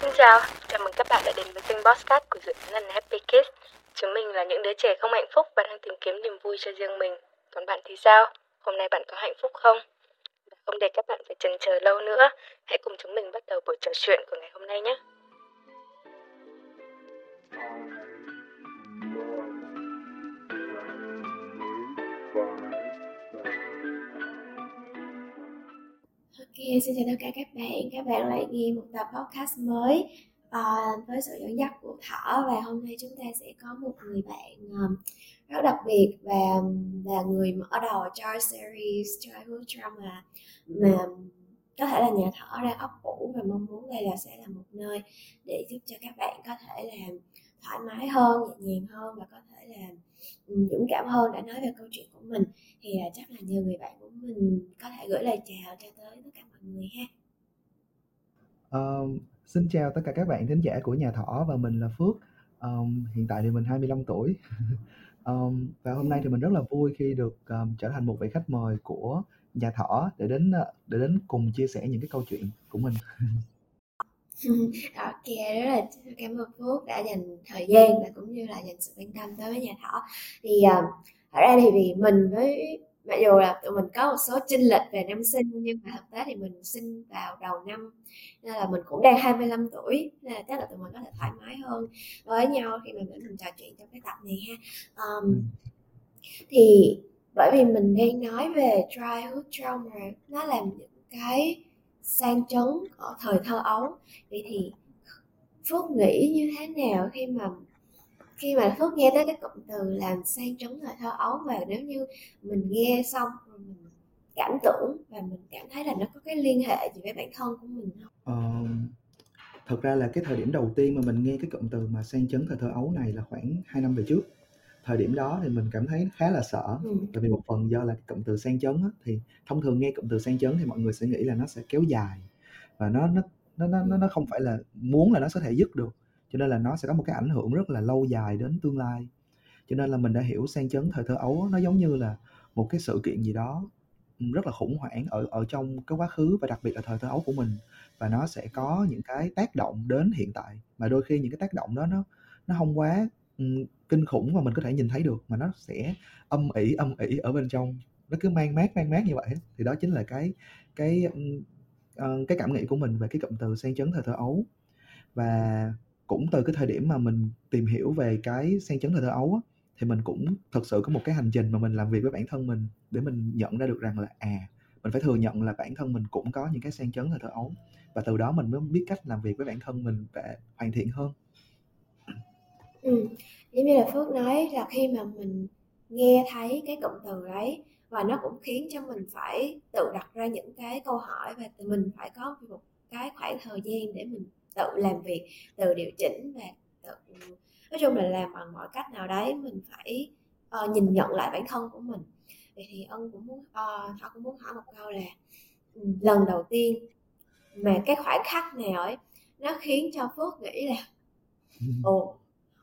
Xin chào, chào mừng các bạn đã đến với kênh Bosscat của dự án lần Happy Kids. Chúng mình là những đứa trẻ không hạnh phúc và đang tìm kiếm niềm vui cho riêng mình. Còn bạn thì sao? Hôm nay bạn có hạnh phúc không? Không để các bạn phải chần chờ lâu nữa, hãy cùng chúng mình bắt đầu buổi trò chuyện của ngày hôm nay nhé. Ok, xin chào tất cả các bạn. Các bạn lại nghe một tập podcast mới uh, với sự dẫn dắt của Thỏ và hôm nay chúng ta sẽ có một người bạn um, rất đặc biệt và là người mở đầu cho series Childhood Drama mà có thể là nhà Thỏ đang ấp ủ và mong muốn đây là sẽ là một nơi để giúp cho các bạn có thể làm thoải mái hơn, nhẹ nhàng hơn và có thể là dũng cảm hơn để nói về câu chuyện của mình thì à, chắc là nhờ người bạn của mình có thể gửi lời chào cho tới tất cả mọi người ha. Um, xin chào tất cả các bạn thính giả của nhà Thỏ và mình là Phước. Um, hiện tại thì mình 25 tuổi. um, và hôm nay thì mình rất là vui khi được um, trở thành một vị khách mời của nhà Thỏ để đến ờ, để đến cùng chia sẻ những cái câu chuyện của mình. ok rất là cảm ơn phước đã dành thời gian và cũng như là dành sự quan tâm tới với nhà thỏ. Thì uh, thật ra thì vì mình với mặc dù là tụi mình có một số chênh lệch về năm sinh nhưng mà thực tế thì mình sinh vào đầu năm nên là mình cũng đang 25 tuổi nên là chắc là tụi mình có thể thoải mái hơn với nhau khi mà mình trò chuyện trong cái tập này ha. Um, thì bởi vì mình đang nói về childhood trauma nó làm những cái sang chấn ở thời thơ ấu. Vậy thì phước nghĩ như thế nào khi mà khi mà phước nghe tới cái cụm từ làm sang chấn thời thơ ấu và nếu như mình nghe xong mình cảm tưởng và mình cảm thấy là nó có cái liên hệ gì với bản thân của mình không? Ờ, thật ra là cái thời điểm đầu tiên mà mình nghe cái cụm từ mà sang chấn thời thơ ấu này là khoảng 2 năm về trước thời điểm đó thì mình cảm thấy khá là sợ. Ừ. tại vì một phần do là cụm từ sang chấn á, thì thông thường nghe cụm từ sang chấn thì mọi người sẽ nghĩ là nó sẽ kéo dài và nó nó nó nó nó không phải là muốn là nó có thể dứt được. Cho nên là nó sẽ có một cái ảnh hưởng rất là lâu dài đến tương lai. Cho nên là mình đã hiểu sang chấn thời thơ ấu nó giống như là một cái sự kiện gì đó rất là khủng hoảng ở ở trong cái quá khứ và đặc biệt là thời thơ ấu của mình. Và nó sẽ có những cái tác động đến hiện tại. Mà đôi khi những cái tác động đó nó nó không quá kinh khủng mà mình có thể nhìn thấy được mà nó sẽ âm ỉ âm ỉ ở bên trong. Nó cứ mang mát mang mát như vậy thì đó chính là cái cái uh, cái cảm nghĩ của mình về cái cụm từ sang chấn thời thơ ấu. Và cũng từ cái thời điểm mà mình tìm hiểu về cái sang chấn thời thơ ấu á, thì mình cũng thật sự có một cái hành trình mà mình làm việc với bản thân mình để mình nhận ra được rằng là à mình phải thừa nhận là bản thân mình cũng có những cái sang chấn thời thơ ấu. Và từ đó mình mới biết cách làm việc với bản thân mình và hoàn thiện hơn ừ. giống như là phước nói là khi mà mình nghe thấy cái cụm từ đấy và nó cũng khiến cho mình phải tự đặt ra những cái câu hỏi và mình phải có một cái khoảng thời gian để mình tự làm việc tự điều chỉnh và tự nói chung là làm bằng mọi cách nào đấy mình phải uh, nhìn nhận lại bản thân của mình vậy thì ân cũng muốn uh, họ cũng muốn hỏi một câu là um, lần đầu tiên mà cái khoảnh khắc nào ấy nó khiến cho phước nghĩ là ồ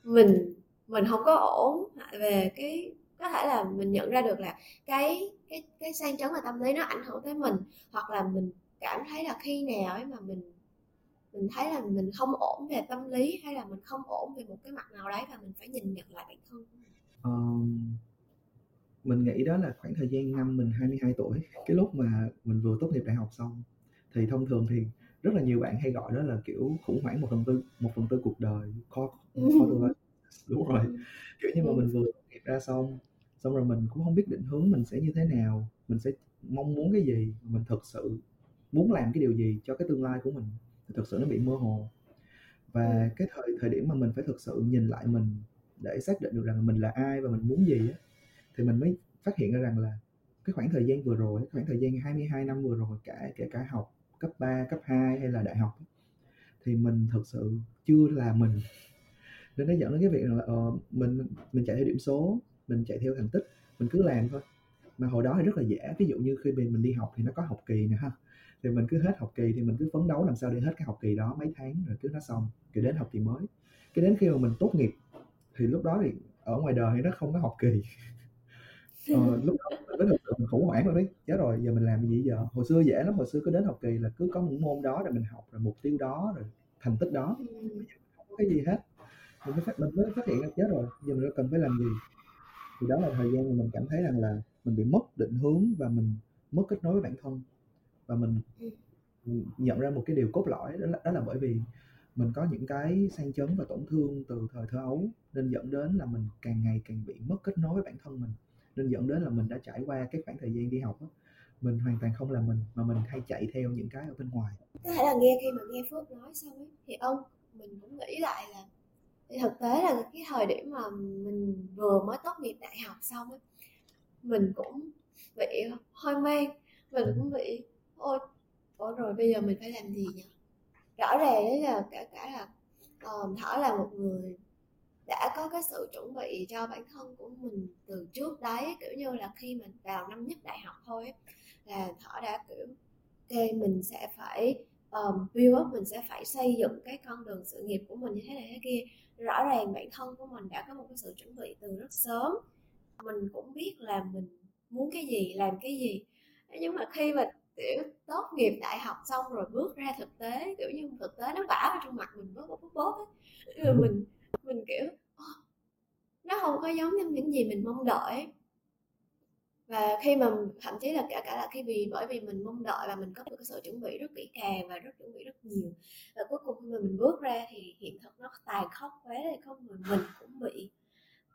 mình mình không có ổn về cái có thể là mình nhận ra được là cái cái cái sang chấn và tâm lý nó ảnh hưởng tới mình hoặc là mình cảm thấy là khi nào ấy mà mình mình thấy là mình không ổn về tâm lý hay là mình không ổn về một cái mặt nào đấy và mình phải nhìn nhận lại bản thân của mình. Um, mình nghĩ đó là khoảng thời gian năm mình 22 tuổi cái lúc mà mình vừa tốt nghiệp đại học xong thì thông thường thì rất là nhiều bạn hay gọi đó là kiểu khủng hoảng một phần tư một phần tư cuộc đời khó khó tương đúng rồi. Kiểu như mà mình vừa nghiệp ra xong xong rồi mình cũng không biết định hướng mình sẽ như thế nào mình sẽ mong muốn cái gì mình thực sự muốn làm cái điều gì cho cái tương lai của mình thì thực sự nó bị mơ hồ. Và cái thời thời điểm mà mình phải thực sự nhìn lại mình để xác định được rằng mình là ai và mình muốn gì á, thì mình mới phát hiện ra rằng là cái khoảng thời gian vừa rồi khoảng thời gian 22 năm vừa rồi cả kể cả học cấp 3, cấp 2 hay là đại học thì mình thực sự chưa là mình. Nên nó dẫn đến cái việc là uh, mình mình chạy theo điểm số mình chạy theo thành tích mình cứ làm thôi. Mà hồi đó thì rất là dễ ví dụ như khi mình đi học thì nó có học kỳ nè ha thì mình cứ hết học kỳ thì mình cứ phấn đấu làm sao để hết cái học kỳ đó mấy tháng rồi cứ nó xong cứ đến học kỳ mới. Cái đến khi mà mình tốt nghiệp thì lúc đó thì ở ngoài đời thì nó không có học kỳ. Ờ, lúc đó mình mới thực sự mình khủng hoảng luôn đấy, chết rồi giờ mình làm gì giờ? Hồi xưa dễ lắm, hồi xưa cứ đến học kỳ là cứ có những môn đó rồi mình học, rồi mục tiêu đó, rồi thành tích đó, bây giờ không có cái gì hết. Mình mới phát mình mới phát hiện ra chết rồi, giờ mình cần phải làm gì? Thì đó là thời gian mà mình cảm thấy rằng là mình bị mất định hướng và mình mất kết nối với bản thân. Và mình, nhận ra một cái điều cốt lõi đó là đó là bởi vì mình có những cái sang chấn và tổn thương từ thời thơ ấu, nên dẫn đến là mình càng ngày càng bị mất kết nối với bản thân mình nên dẫn đến là mình đã trải qua cái khoảng thời gian đi học đó, mình hoàn toàn không là mình mà mình hay chạy theo những cái ở bên ngoài. Có thể là nghe khi mà nghe phước nói xong ấy thì ông mình cũng nghĩ lại là thực tế là cái thời điểm mà mình vừa mới tốt nghiệp đại học xong ấy mình cũng bị hoang mang mình cũng bị ôi ủa rồi bây giờ mình phải làm gì nhỉ? Rõ ràng đấy là cả cả là uh, thở là một người đã có cái sự chuẩn bị cho bản thân của mình từ trước đấy kiểu như là khi mình vào năm nhất đại học thôi là thỏ đã kiểu ok mình sẽ phải um, build up mình sẽ phải xây dựng cái con đường sự nghiệp của mình như thế này thế kia. Rõ ràng bản thân của mình đã có một cái sự chuẩn bị từ rất sớm. Mình cũng biết là mình muốn cái gì làm cái gì. Nhưng mà khi mà kiểu tốt nghiệp đại học xong rồi bước ra thực tế kiểu như thực tế nó vả vào trong mặt mình bóp bóp bóp ấy. mình mình kiểu nó không có giống như những gì mình mong đợi và khi mà thậm chí là cả cả là khi vì bởi vì mình mong đợi và mình có được cái sự chuẩn bị rất kỹ càng và rất chuẩn bị rất nhiều và cuối cùng khi mà mình bước ra thì hiện thực nó tàn khốc quá thì không mình mình cũng bị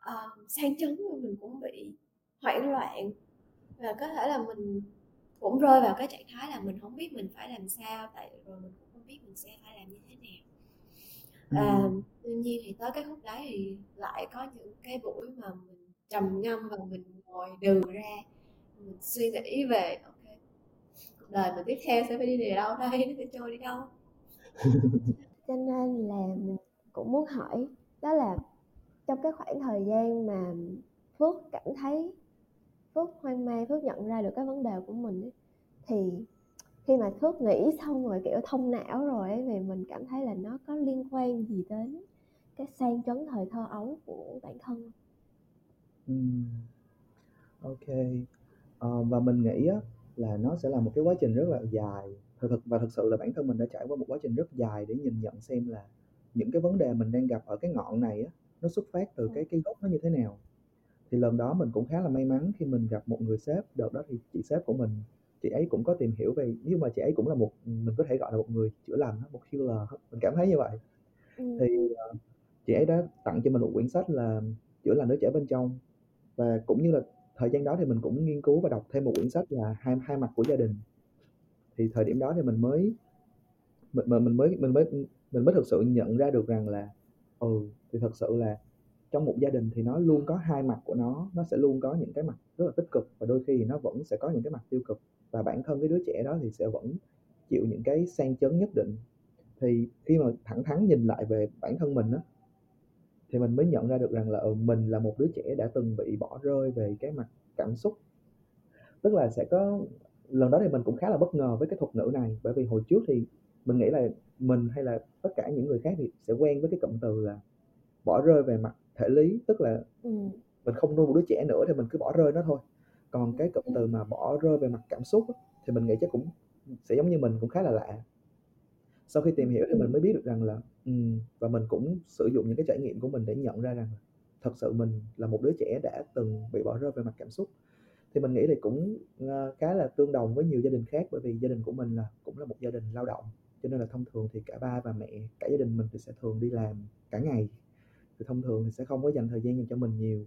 uh, sang chấn và mình cũng bị hoảng loạn. Và có thể là mình cũng rơi vào cái trạng thái là mình không biết mình phải làm sao tại rồi mình cũng không biết mình sẽ phải làm như thế nào. À, tuy nhiên thì tới cái khúc đấy thì lại có những cái buổi mà mình trầm ngâm và mình ngồi đường ra. Mình suy nghĩ về ok cuộc đời mình tiếp theo sẽ phải đi về đâu đây nó sẽ trôi đi đâu? Cho nên là mình cũng muốn hỏi đó là trong cái khoảng thời gian mà phước cảm thấy phước hoang mang phước nhận ra được cái vấn đề của mình ấy, thì khi mà phước nghĩ xong rồi kiểu thông não rồi ấy thì mình cảm thấy là nó có liên quan gì đến cái sang chấn thời thơ ấu của bản thân Ừm. Ok. Ờ, và mình nghĩ á, là nó sẽ là một cái quá trình rất là dài. Thật thực và thực sự là bản thân mình đã trải qua một quá trình rất dài để nhìn nhận xem là những cái vấn đề mình đang gặp ở cái ngọn này á, nó xuất phát từ cái cái gốc nó như thế nào. Thì lần đó mình cũng khá là may mắn khi mình gặp một người sếp, đợt đó thì chị sếp của mình chị ấy cũng có tìm hiểu về nhưng mà chị ấy cũng là một mình có thể gọi là một người chữa lành một healer mình cảm thấy như vậy ừ. thì uh, chị ấy đã tặng cho mình một quyển sách là chữa lành đứa trẻ bên trong. Và cũng như là thời gian đó thì mình cũng nghiên cứu và đọc thêm một quyển sách là hai hai mặt của gia đình. Thì thời điểm đó thì mình mới mình, mình mới mình mới mình mới thực sự nhận ra được rằng là ừ thì thật sự là trong một gia đình thì nó luôn có hai mặt của nó nó sẽ luôn có những cái mặt rất là tích cực và đôi khi thì nó vẫn sẽ có những cái mặt tiêu cực. Và bản thân cái đứa trẻ đó thì sẽ vẫn chịu những cái sang chấn nhất định. Thì khi mà thẳng thắn nhìn lại về bản thân mình á thì mình mới nhận ra được rằng là ừ, mình là một đứa trẻ đã từng bị bỏ rơi về cái mặt cảm xúc. Tức là sẽ có lần đó thì mình cũng khá là bất ngờ với cái thuật ngữ này bởi vì hồi trước thì mình nghĩ là mình hay là tất cả những người khác thì sẽ quen với cái cụm từ là bỏ rơi về mặt thể lý tức là ừ. mình không nuôi một đứa trẻ nữa thì mình cứ bỏ rơi nó thôi. Còn cái cụm từ mà bỏ rơi về mặt cảm xúc thì mình nghĩ chắc cũng sẽ giống như mình cũng khá là lạ. Sau khi tìm hiểu thì mình mới biết được rằng là Ừ, và mình cũng sử dụng những cái trải nghiệm của mình để nhận ra rằng thật sự mình là một đứa trẻ đã từng bị bỏ rơi về mặt cảm xúc. Thì mình nghĩ thì cũng ờ, khá là tương đồng với nhiều gia đình khác, bởi vì gia đình của mình là cũng là một gia đình lao động, cho nên là thông thường thì cả ba và mẹ, cả gia đình mình thì sẽ thường đi làm cả ngày. Thì thông thường thì sẽ không có dành thời gian dành cho mình nhiều.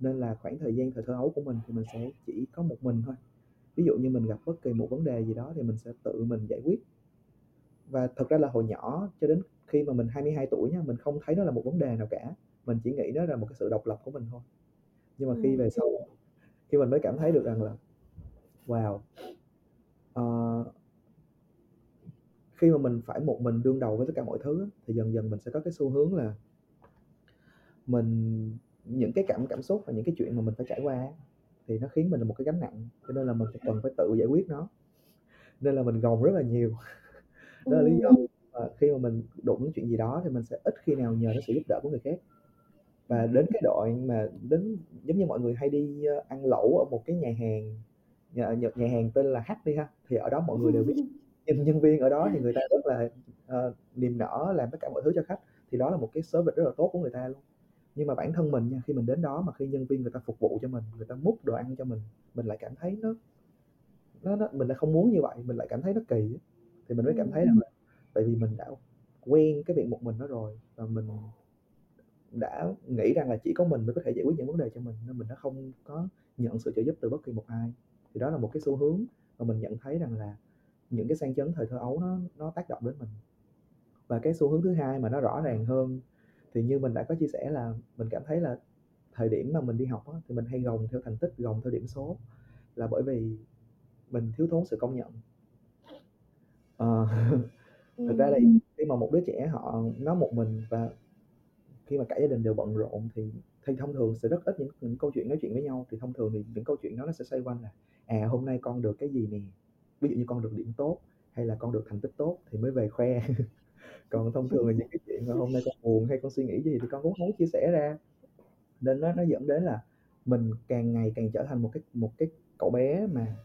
Nên là khoảng thời gian thời thơ ấu của mình thì mình sẽ chỉ có một mình thôi. Ví dụ như mình gặp bất kỳ một vấn đề gì đó thì mình sẽ tự mình giải quyết và thật ra là hồi nhỏ cho đến khi mà mình 22 tuổi nha mình không thấy nó là một vấn đề nào cả. Mình chỉ nghĩ nó là một cái sự độc lập của mình thôi. Nhưng mà khi về sau khi mình mới cảm thấy được rằng là wow uh, khi mà mình phải một mình đương đầu với tất cả mọi thứ thì dần dần mình sẽ có cái xu hướng là mình những cái cảm cảm xúc và những cái chuyện mà mình phải trải qua thì nó khiến mình là một cái gánh nặng. Cho nên là mình phải cần phải tự giải quyết nó. Nên là mình gồng rất là nhiều đó là lý do mà khi mà mình đụng đến chuyện gì đó thì mình sẽ ít khi nào nhờ đến sự giúp đỡ của người khác. Và đến cái đoạn mà đến giống như mọi người hay đi ờ, ăn lẩu ở một cái nhà hàng nhà, nhà hàng tên là H đi ha thì ở đó mọi người đều biết nhân nhân viên ở đó thì người ta rất là uh, niềm nở làm tất cả mọi thứ cho khách thì đó là một cái service rất là tốt của người ta luôn. Nhưng mà bản thân mình nha khi mình đến đó mà khi nhân viên người ta phục vụ cho mình người ta múc đồ ăn cho mình mình lại cảm thấy nó nó, nó mình lại không muốn như vậy mình lại cảm thấy nó kỳ thì mình mới cảm thấy rằng là tại vì mình đã quen cái việc một mình đó rồi và mình đã nghĩ rằng là chỉ có mình mới có thể giải quyết những vấn đề cho mình nên mình đã không có nhận sự trợ giúp từ bất kỳ một ai. Thì đó là một cái xu hướng mà mình nhận thấy rằng là những cái sang chấn thời thơ ấu nó nó tác động đến mình. Và cái xu hướng thứ hai mà nó rõ ràng hơn thì như mình đã có chia sẻ là mình cảm thấy là thời điểm mà mình đi học á, thì mình hay gồng theo thành tích gồng theo điểm số là bởi vì mình thiếu thốn sự công nhận ờ, thực ra là khi mà một đứa trẻ họ nó một mình và khi mà cả gia đình đều bận rộn thì thì thông thường sẽ rất ít những, những câu chuyện nói chuyện với nhau. Thì thông thường thì những câu chuyện đó nó sẽ xoay quanh là à hôm nay con được cái gì nè? Ví dụ như con được điểm tốt hay là con được thành tích tốt thì mới về khoe. Còn thông thường là những cái chuyện mà hôm nay con buồn hay con suy nghĩ gì thì con cũng không chia sẻ ra. Nên nó nó dẫn đến là mình càng ngày càng trở thành một cái một cái cậu bé mà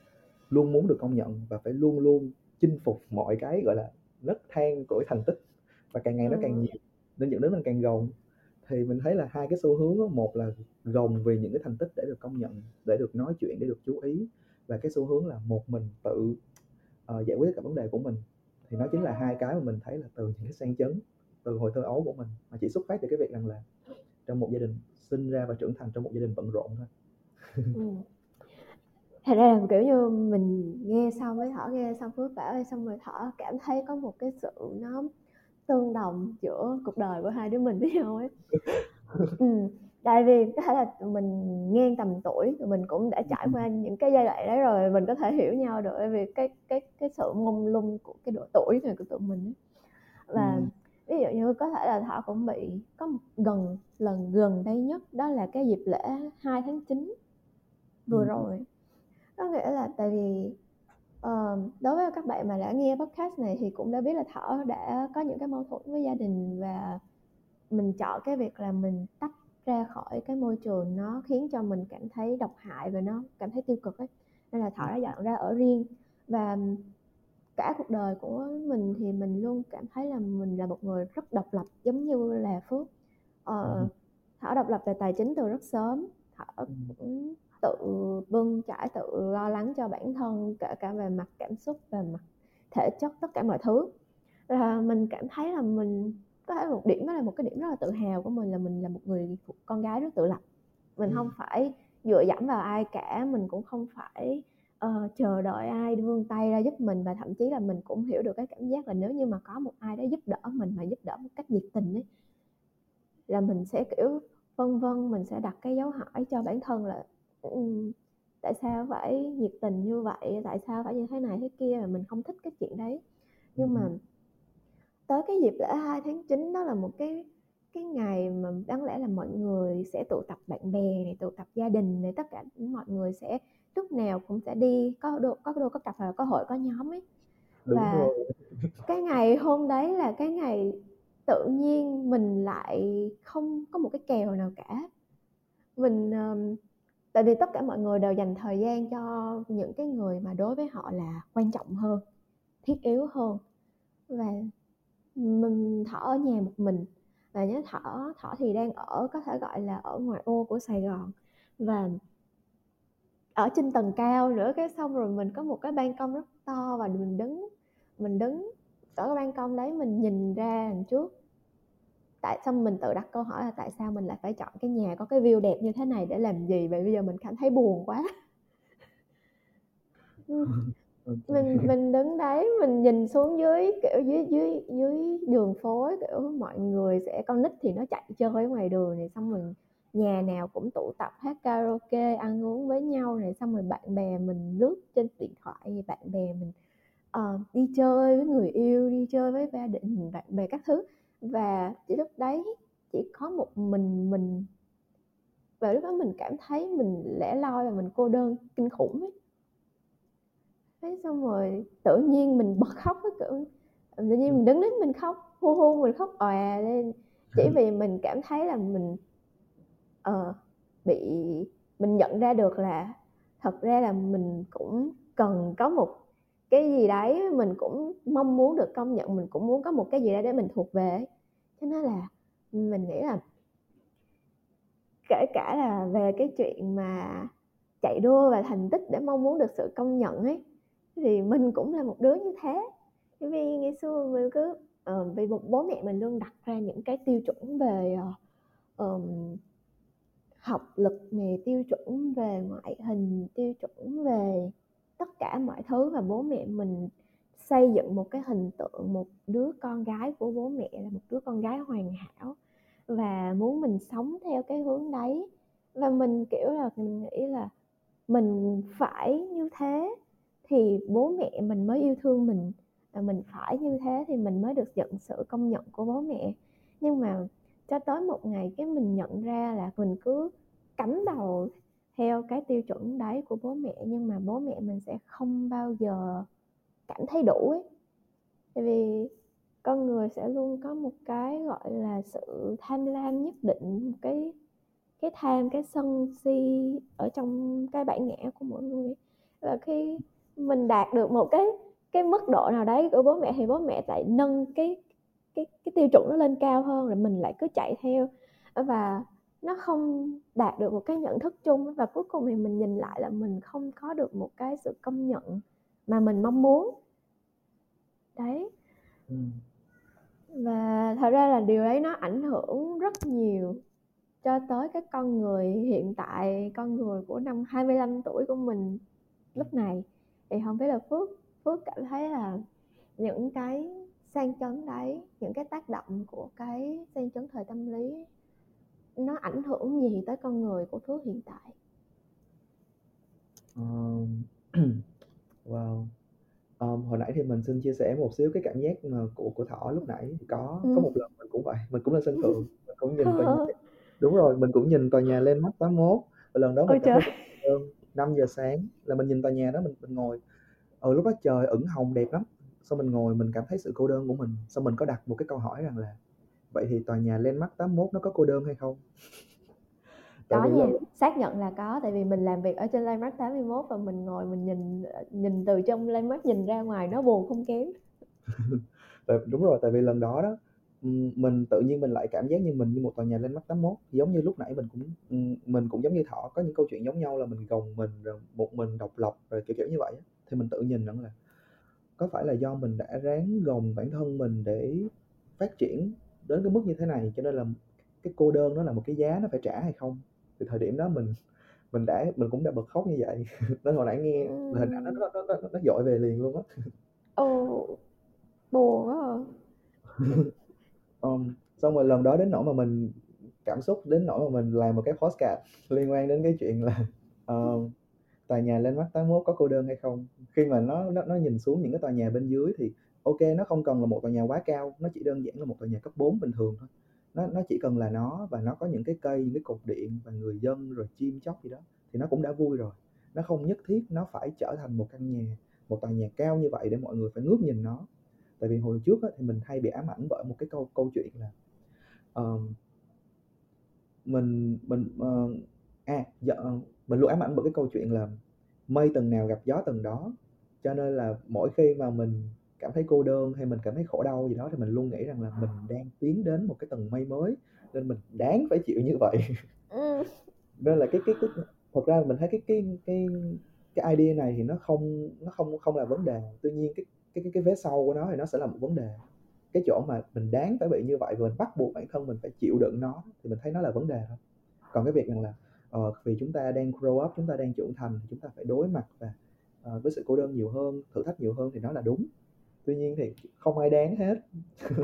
luôn muốn được công nhận và phải luôn luôn chinh phục mọi cái gọi là nấc thang của thành tích. Và càng ngày nó càng ừ. nhiều nên dẫn đến mình càng gồng. Thì mình thấy là hai cái xu hướng đó, một là gồng vì những cái thành tích để được công nhận để được nói chuyện để được chú ý. Và cái xu hướng là một mình tự uh, giải quyết tất cả vấn đề của mình. Thì nó chính là hai cái mà mình thấy là từ những cái sang chấn từ hồi thơ ấu của mình mà chỉ xuất phát từ cái việc rằng là trong một gia đình sinh ra và trưởng thành trong một gia đình bận rộn thôi. Ừ. thật ra là kiểu như mình nghe xong với thỏ nghe xong phước bảo xong rồi thỏ cảm thấy có một cái sự nó tương đồng giữa cuộc đời của hai đứa mình với nhau ấy ừ. tại vì có thể là mình ngang tầm tuổi thì mình cũng đã trải qua những cái giai đoạn đấy rồi mình có thể hiểu nhau được vì cái cái cái sự mông lung của cái độ tuổi này của tụi mình ấy. và ừ. ví dụ như có thể là thảo cũng bị có một gần lần gần đây nhất đó là cái dịp lễ 2 tháng 9 vừa ừ. rồi có nghĩa là tại vì Ờ, đối với các bạn mà đã nghe podcast này thì cũng đã biết là Thỏ đã có những cái mâu thuẫn với gia đình và mình chọn cái việc là mình tách ra khỏi cái môi trường nó khiến cho mình cảm thấy độc hại và nó cảm thấy tiêu cực ấy. Nên là Thỏ đã dọn ra ở riêng. Và cả cuộc đời của mình thì mình luôn cảm thấy là mình là một người rất độc lập giống như là Phước. Ờ, Thỏ độc lập về tài chính từ rất sớm. Thỏ cũng tự bưng trải tự lo lắng cho bản thân kể cả về mặt cảm xúc về mặt thể chất tất cả mọi thứ và mình cảm thấy là mình có thể một điểm đó là một cái điểm rất là tự hào của mình là mình là một người con gái rất tự lập mình ừ. không phải dựa dẫm vào ai cả mình cũng không phải uh, chờ đợi ai vươn tay ra giúp mình và thậm chí là mình cũng hiểu được cái cảm giác là nếu như mà có một ai đó giúp đỡ mình mà giúp đỡ một cách nhiệt tình ấy là mình sẽ kiểu vân vân mình sẽ đặt cái dấu hỏi cho bản thân là tại sao phải nhiệt tình như vậy? Tại sao phải như thế này thế kia? Mà mình không thích cái chuyện đấy. Nhưng mà tới cái dịp lễ 2 tháng 9 đó là một cái cái ngày mà đáng lẽ là mọi người sẽ tụ tập bạn bè này tụ tập gia đình này tất cả mọi người sẽ lúc nào cũng sẽ đi có đô có đô có cặp là có hội có nhóm ấy. Đúng và rồi. cái ngày hôm đấy là cái ngày tự nhiên mình lại không có một cái kèo nào cả. Mình tại vì tất cả mọi người đều dành thời gian cho những cái người mà đối với họ là quan trọng hơn, thiết yếu hơn. Và mình thở ở nhà một mình. Và nhớ thở thở thì đang ở, có thể gọi là ở ngoài ô của sài gòn. Và ở trên tầng cao nữa, cái xong rồi mình có một cái ban công rất to và mình đứng mình đứng ở cái ban công đấy, mình nhìn ra đằng trước tại sao mình tự đặt câu hỏi là tại sao mình lại phải chọn cái nhà có cái view đẹp như thế này để làm gì? Vậy bây giờ mình cảm thấy buồn quá. Mình mình đứng đấy mình nhìn xuống dưới kiểu dưới dưới dưới đường phố kiểu mọi người sẽ con nít thì nó chạy chơi ở ngoài đường này xong rồi nhà nào cũng tụ tập hát karaoke ăn uống với nhau này xong rồi bạn bè mình lướt trên điện thoại bạn bè mình uh, đi chơi với người yêu đi chơi với gia đình bạn bè các thứ và chỉ lúc đấy chỉ có một mình mình. Và lúc đó mình cảm thấy mình lẻ loi và mình cô đơn kinh khủng ấy. Thế xong rồi tự nhiên mình bật khóc với kiểu tự nhiên mình đứng đến mình khóc hu hu mình khóc òa lên. Chỉ vì mình cảm thấy là mình uh, bị mình nhận ra được là thật ra là mình cũng cần có một cái gì đấy mình cũng mong muốn được công nhận mình cũng muốn có một cái gì đấy để mình thuộc về cho nên là mình nghĩ là kể cả là về cái chuyện mà chạy đua và thành tích để mong muốn được sự công nhận ấy thì mình cũng là một đứa như thế. Bởi vì ngày xưa mình cứ ờ, uh, vì một bố mẹ mình luôn đặt ra những cái tiêu chuẩn về uh, um, học lực này tiêu chuẩn về ngoại hình tiêu chuẩn về tất cả mọi thứ và bố mẹ mình xây dựng một cái hình tượng một đứa con gái của bố mẹ là một đứa con gái hoàn hảo và muốn mình sống theo cái hướng đấy. Và mình, kiểu là, mình nghĩ là mình phải như thế thì bố mẹ mình mới yêu thương mình. Và mình phải như thế thì mình mới được nhận sự công nhận của bố mẹ. Nhưng mà cho tới một ngày cái mình nhận ra là mình cứ cắm đầu theo cái tiêu chuẩn đấy của bố mẹ, nhưng mà bố mẹ mình sẽ không bao giờ cảm thấy đủ ấy. Tại vì con người sẽ luôn có một cái, gọi là, sự tham lam nhất định, một cái cái tham, cái sân si ở trong cái bản ngã của mỗi người và khi mình đạt được một cái cái mức độ nào đấy của bố mẹ thì bố mẹ lại nâng cái cái cái tiêu chuẩn nó lên cao hơn, rồi mình lại cứ chạy theo. Và nó không đạt được một cái nhận thức chung. Và cuối cùng thì mình nhìn lại là mình không có được một cái sự công nhận mà mình mong muốn. Đấy. Ừ. và thật ra là điều đấy nó ảnh hưởng rất nhiều cho tới cái con người hiện tại con người của năm 25 tuổi của mình lúc này. Thì không biết là Phước Phước cảm thấy là những cái sang chấn đấy những cái tác động của cái sang chấn thời tâm lý nó ảnh hưởng gì tới con người của Phước hiện tại? Uh, wow. Um, hồi nãy thì mình xin chia sẻ một xíu cái cảm giác mà của của thỏ lúc nãy. Có ừ. có một lần mình cũng vậy mình cũng lên sân thượng mình cũng nhìn tòa nhà đúng rồi mình cũng nhìn tòa nhà lên mắt 81 và lần đó mình Ôi cảm thấy 5 giờ sáng là mình nhìn tòa nhà đó mình mình ngồi. Ở ừ, lúc đó trời ửng hồng đẹp lắm. Xong mình ngồi mình cảm thấy sự cô đơn của mình. Xong mình có đặt một cái câu hỏi rằng là vậy thì tòa nhà Landmark 81 nó có cô đơn hay không có nha. là... xác nhận là có tại vì mình làm việc ở trên Landmark 81 và mình ngồi mình nhìn nhìn từ trong Landmark nhìn ra ngoài nó buồn không kém. Đúng rồi tại vì lần đó đó mình tự nhiên mình lại cảm giác như mình như một tòa nhà Landmark 81 giống như lúc nãy mình cũng mình cũng giống như thọ có những câu chuyện giống nhau là mình gồng mình rồi một mình độc lập rồi kiểu kiểu như vậy thì mình tự nhìn rằng là có phải là do mình đã ráng gồng bản thân mình để phát triển đến cái mức như thế này cho nên là cái cô đơn nó là một cái giá nó phải trả hay không thì thời điểm đó mình mình đã mình cũng đã bật khóc như vậy. Nên hồi nãy nghe ừ. hình ảnh nó nó nó nó, nó dội về liền luôn á. Ồ buồn quá um, xong rồi lần đó đến nỗi mà mình cảm xúc đến nỗi mà mình làm một cái postcard liên quan đến cái chuyện là uh, tòa nhà lên mắt 81 có cô đơn hay không? Khi mà nó nó, nó nhìn xuống những cái tòa nhà bên dưới thì ok nó không cần là một tòa nhà quá cao nó chỉ đơn giản là một tòa nhà cấp 4 bình thường thôi nó nó chỉ cần là nó và nó có những cái cây những cái cột điện và người dân rồi chim chóc gì đó thì nó cũng đã vui rồi. Nó không nhất thiết nó phải trở thành một căn nhà một tòa nhà cao như vậy để mọi người phải ngước nhìn nó. Tại vì hồi trước á, thì mình hay bị ám ảnh bởi một cái câu câu chuyện là uh, mình mình uh, à dạ, ờ, mình luôn ám ảnh bởi cái câu chuyện là mây tầng nào gặp gió tầng đó. Cho nên là mỗi khi mà mình cảm thấy cô đơn hay mình cảm thấy khổ đau gì đó thì mình luôn nghĩ rằng là mình đang tiến đến một cái tầng mây mới nên mình đáng phải chịu như vậy. Ừ. nên là cái cái cái thật ra mình thấy cái cái cái cái idea này thì nó không nó không không là vấn đề. Tuy nhiên cái cái cái cái vế sau của nó thì nó sẽ là một vấn đề. Cái chỗ mà mình đáng phải bị như vậy và mình bắt buộc bản thân mình phải chịu đựng nó thì mình thấy nó là vấn đề thôi. Còn cái việc rằng là uh, vì chúng ta đang grow up chúng ta đang trưởng thành thì chúng ta phải đối mặt và uh, với sự cô đơn nhiều hơn thử thách nhiều hơn thì nó là đúng tuy nhiên thì không ai đáng hết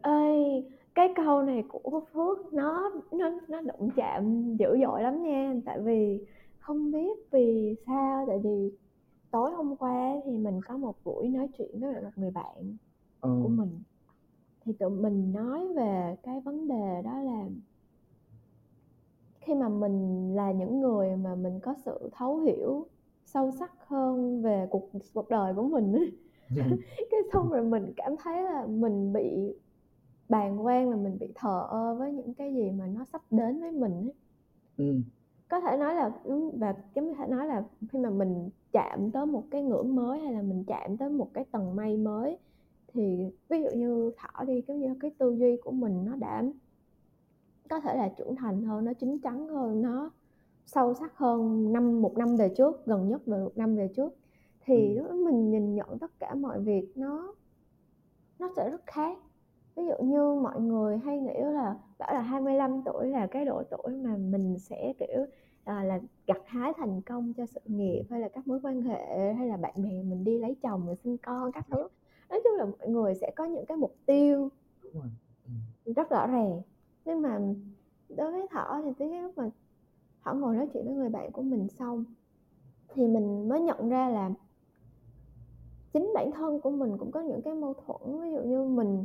ơi cái câu này của phước nó nó nó đụng chạm dữ dội lắm nha tại vì không biết vì sao tại vì tối hôm qua thì mình có một buổi nói chuyện với một người bạn ừ. của mình thì tụi mình nói về cái vấn đề đó là khi mà mình là những người mà mình có sự thấu hiểu sâu sắc hơn về cuộc cuộc đời của mình ấy. cái xong rồi mình cảm thấy là mình bị bàng quan và mình bị thờ ơ với những cái gì mà nó sắp đến với mình ấy. Ừm. Có thể nói là và như thể nói là khi mà mình chạm tới một cái ngưỡng mới hay là mình chạm tới một cái tầng mây mới thì ví dụ như Thỏ đi, giống như cái tư duy của mình nó đã có thể là trưởng thành hơn, nó chín chắn hơn, nó sâu sắc hơn năm một năm về trước, gần nhất về một năm về trước. Thì lúc đó mình nhìn nhận tất cả mọi việc nó nó sẽ rất khác. Ví dụ như mọi người hay nghĩ là bảo là 25 tuổi là cái độ tuổi mà mình sẽ, kiểu, à, là gặt hái thành công cho sự nghiệp hay là các mối quan hệ, hay là bạn bè mình đi lấy chồng rồi sinh con các thứ. Nói chung là mọi người sẽ có những cái mục tiêu rất rõ ràng. Nhưng mà đối với Thỏ thì tới cái lúc mà Thỏ ngồi nói chuyện với người bạn của mình xong thì mình mới nhận ra là chính bản thân của mình cũng có những cái mâu thuẫn ví dụ như mình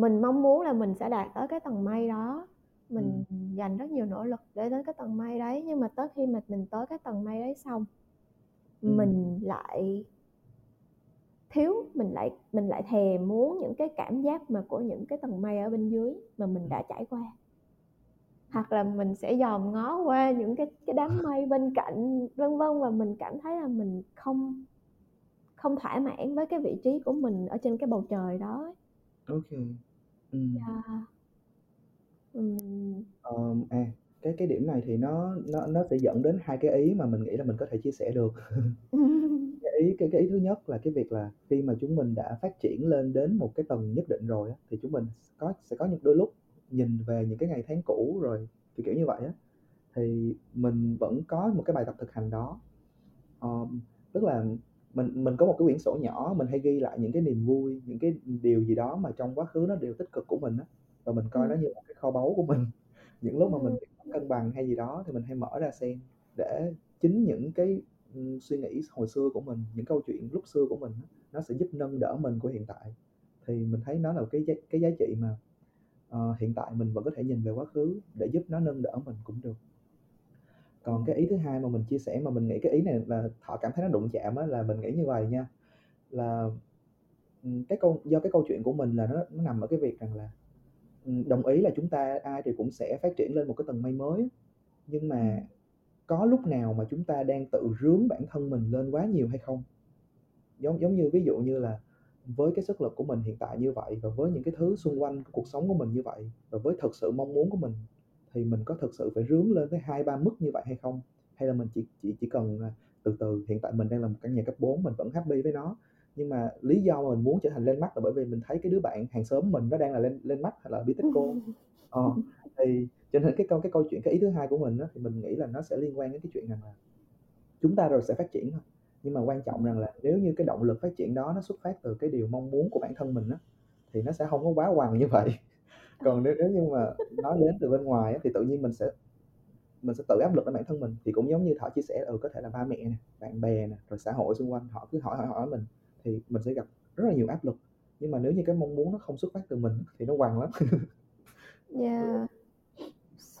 mình mong muốn là mình sẽ đạt tới cái tầng mây đó mình ừ. dành rất nhiều nỗ lực để tới cái tầng mây đấy nhưng mà tới khi mà mình tới cái tầng mây đấy xong ừ. mình lại thiếu mình lại mình lại thèm muốn những cái cảm giác mà của những cái tầng mây ở bên dưới mà mình đã trải qua hoặc là mình sẽ dòm ngó qua những cái cái đám mây bên cạnh vân vân và mình cảm thấy là mình không không thỏa mãn với cái vị trí của mình ở trên cái bầu trời đó ok ừ. yeah. Ừm. Ờm, à, cái cái điểm này thì nó nó nó sẽ dẫn đến hai cái ý mà mình nghĩ là mình có thể chia sẻ được. Cái ý cái cái ý thứ nhất là cái việc là khi mà chúng mình đã phát triển lên đến một cái tầng nhất định rồi á, thì chúng mình có sẽ có những đôi lúc nhìn về những cái ngày tháng cũ rồi, kiểu, kiểu như vậy á, thì mình vẫn có một cái bài tập thực hành đó. Ờm, tức là mình mình có một cái quyển sổ nhỏ, mình hay ghi lại những cái niềm vui, những cái điều gì đó mà trong quá khứ nó đều tích cực của mình á và mình coi nó như một cái kho báu của mình. Những lúc mà mình cân bằng hay gì đó thì mình hay mở ra xem để chính những cái suy nghĩ hồi xưa của mình những câu chuyện lúc xưa của mình nó sẽ giúp nâng đỡ mình của hiện tại. Thì mình thấy nó là cái cái giá trị mà uh, hiện tại mình vẫn có thể nhìn về quá khứ để giúp nó nâng đỡ mình cũng được còn cái ý thứ hai mà mình chia sẻ mà mình nghĩ cái ý này là họ cảm thấy nó đụng chạm á, là mình nghĩ như vậy nha là cái câu do cái câu chuyện của mình là nó, nó nằm ở cái việc rằng là đồng ý là chúng ta ai thì cũng sẽ phát triển lên một cái tầng mây mới nhưng mà có lúc nào mà chúng ta đang tự rướng bản thân mình lên quá nhiều hay không? Giống giống như ví dụ như là với cái sức lực của mình hiện tại như vậy và với những cái thứ xung quanh cuộc sống của mình như vậy và với thực sự mong muốn của mình thì mình có thực sự phải rướng lên tới hai ba mức như vậy hay không? Hay là mình chỉ chỉ chỉ cần à, từ từ hiện tại mình đang là một căn nhà cấp 4 mình vẫn happy với nó. Nhưng mà lý do mà mình muốn trở thành lên mắt là bởi vì mình thấy cái đứa bạn hàng xóm mình nó đang là lên lên mắt hay là biết tích cô. Ờ, thì cho nên cái câu cái câu chuyện cái ý thứ hai của mình đó, thì mình nghĩ là nó sẽ liên quan đến cái chuyện rằng là chúng ta rồi sẽ phát triển thôi. Nhưng mà quan trọng rằng là nếu như cái động lực phát triển đó nó xuất phát từ cái điều mong muốn của bản thân mình đó, thì nó sẽ không có quá hoàng như vậy còn nếu nếu như mà nó đến từ bên ngoài thì tự nhiên mình sẽ mình sẽ tự áp lực lên bản thân mình. Thì cũng giống như thọ chia sẻ ừ có thể là ba mẹ nè bạn bè nè rồi xã hội xung quanh họ cứ hỏi hỏi hỏi mình thì mình sẽ gặp rất là nhiều áp lực. Nhưng mà nếu như cái mong muốn nó không xuất phát từ mình thì nó quằn lắm. Yeah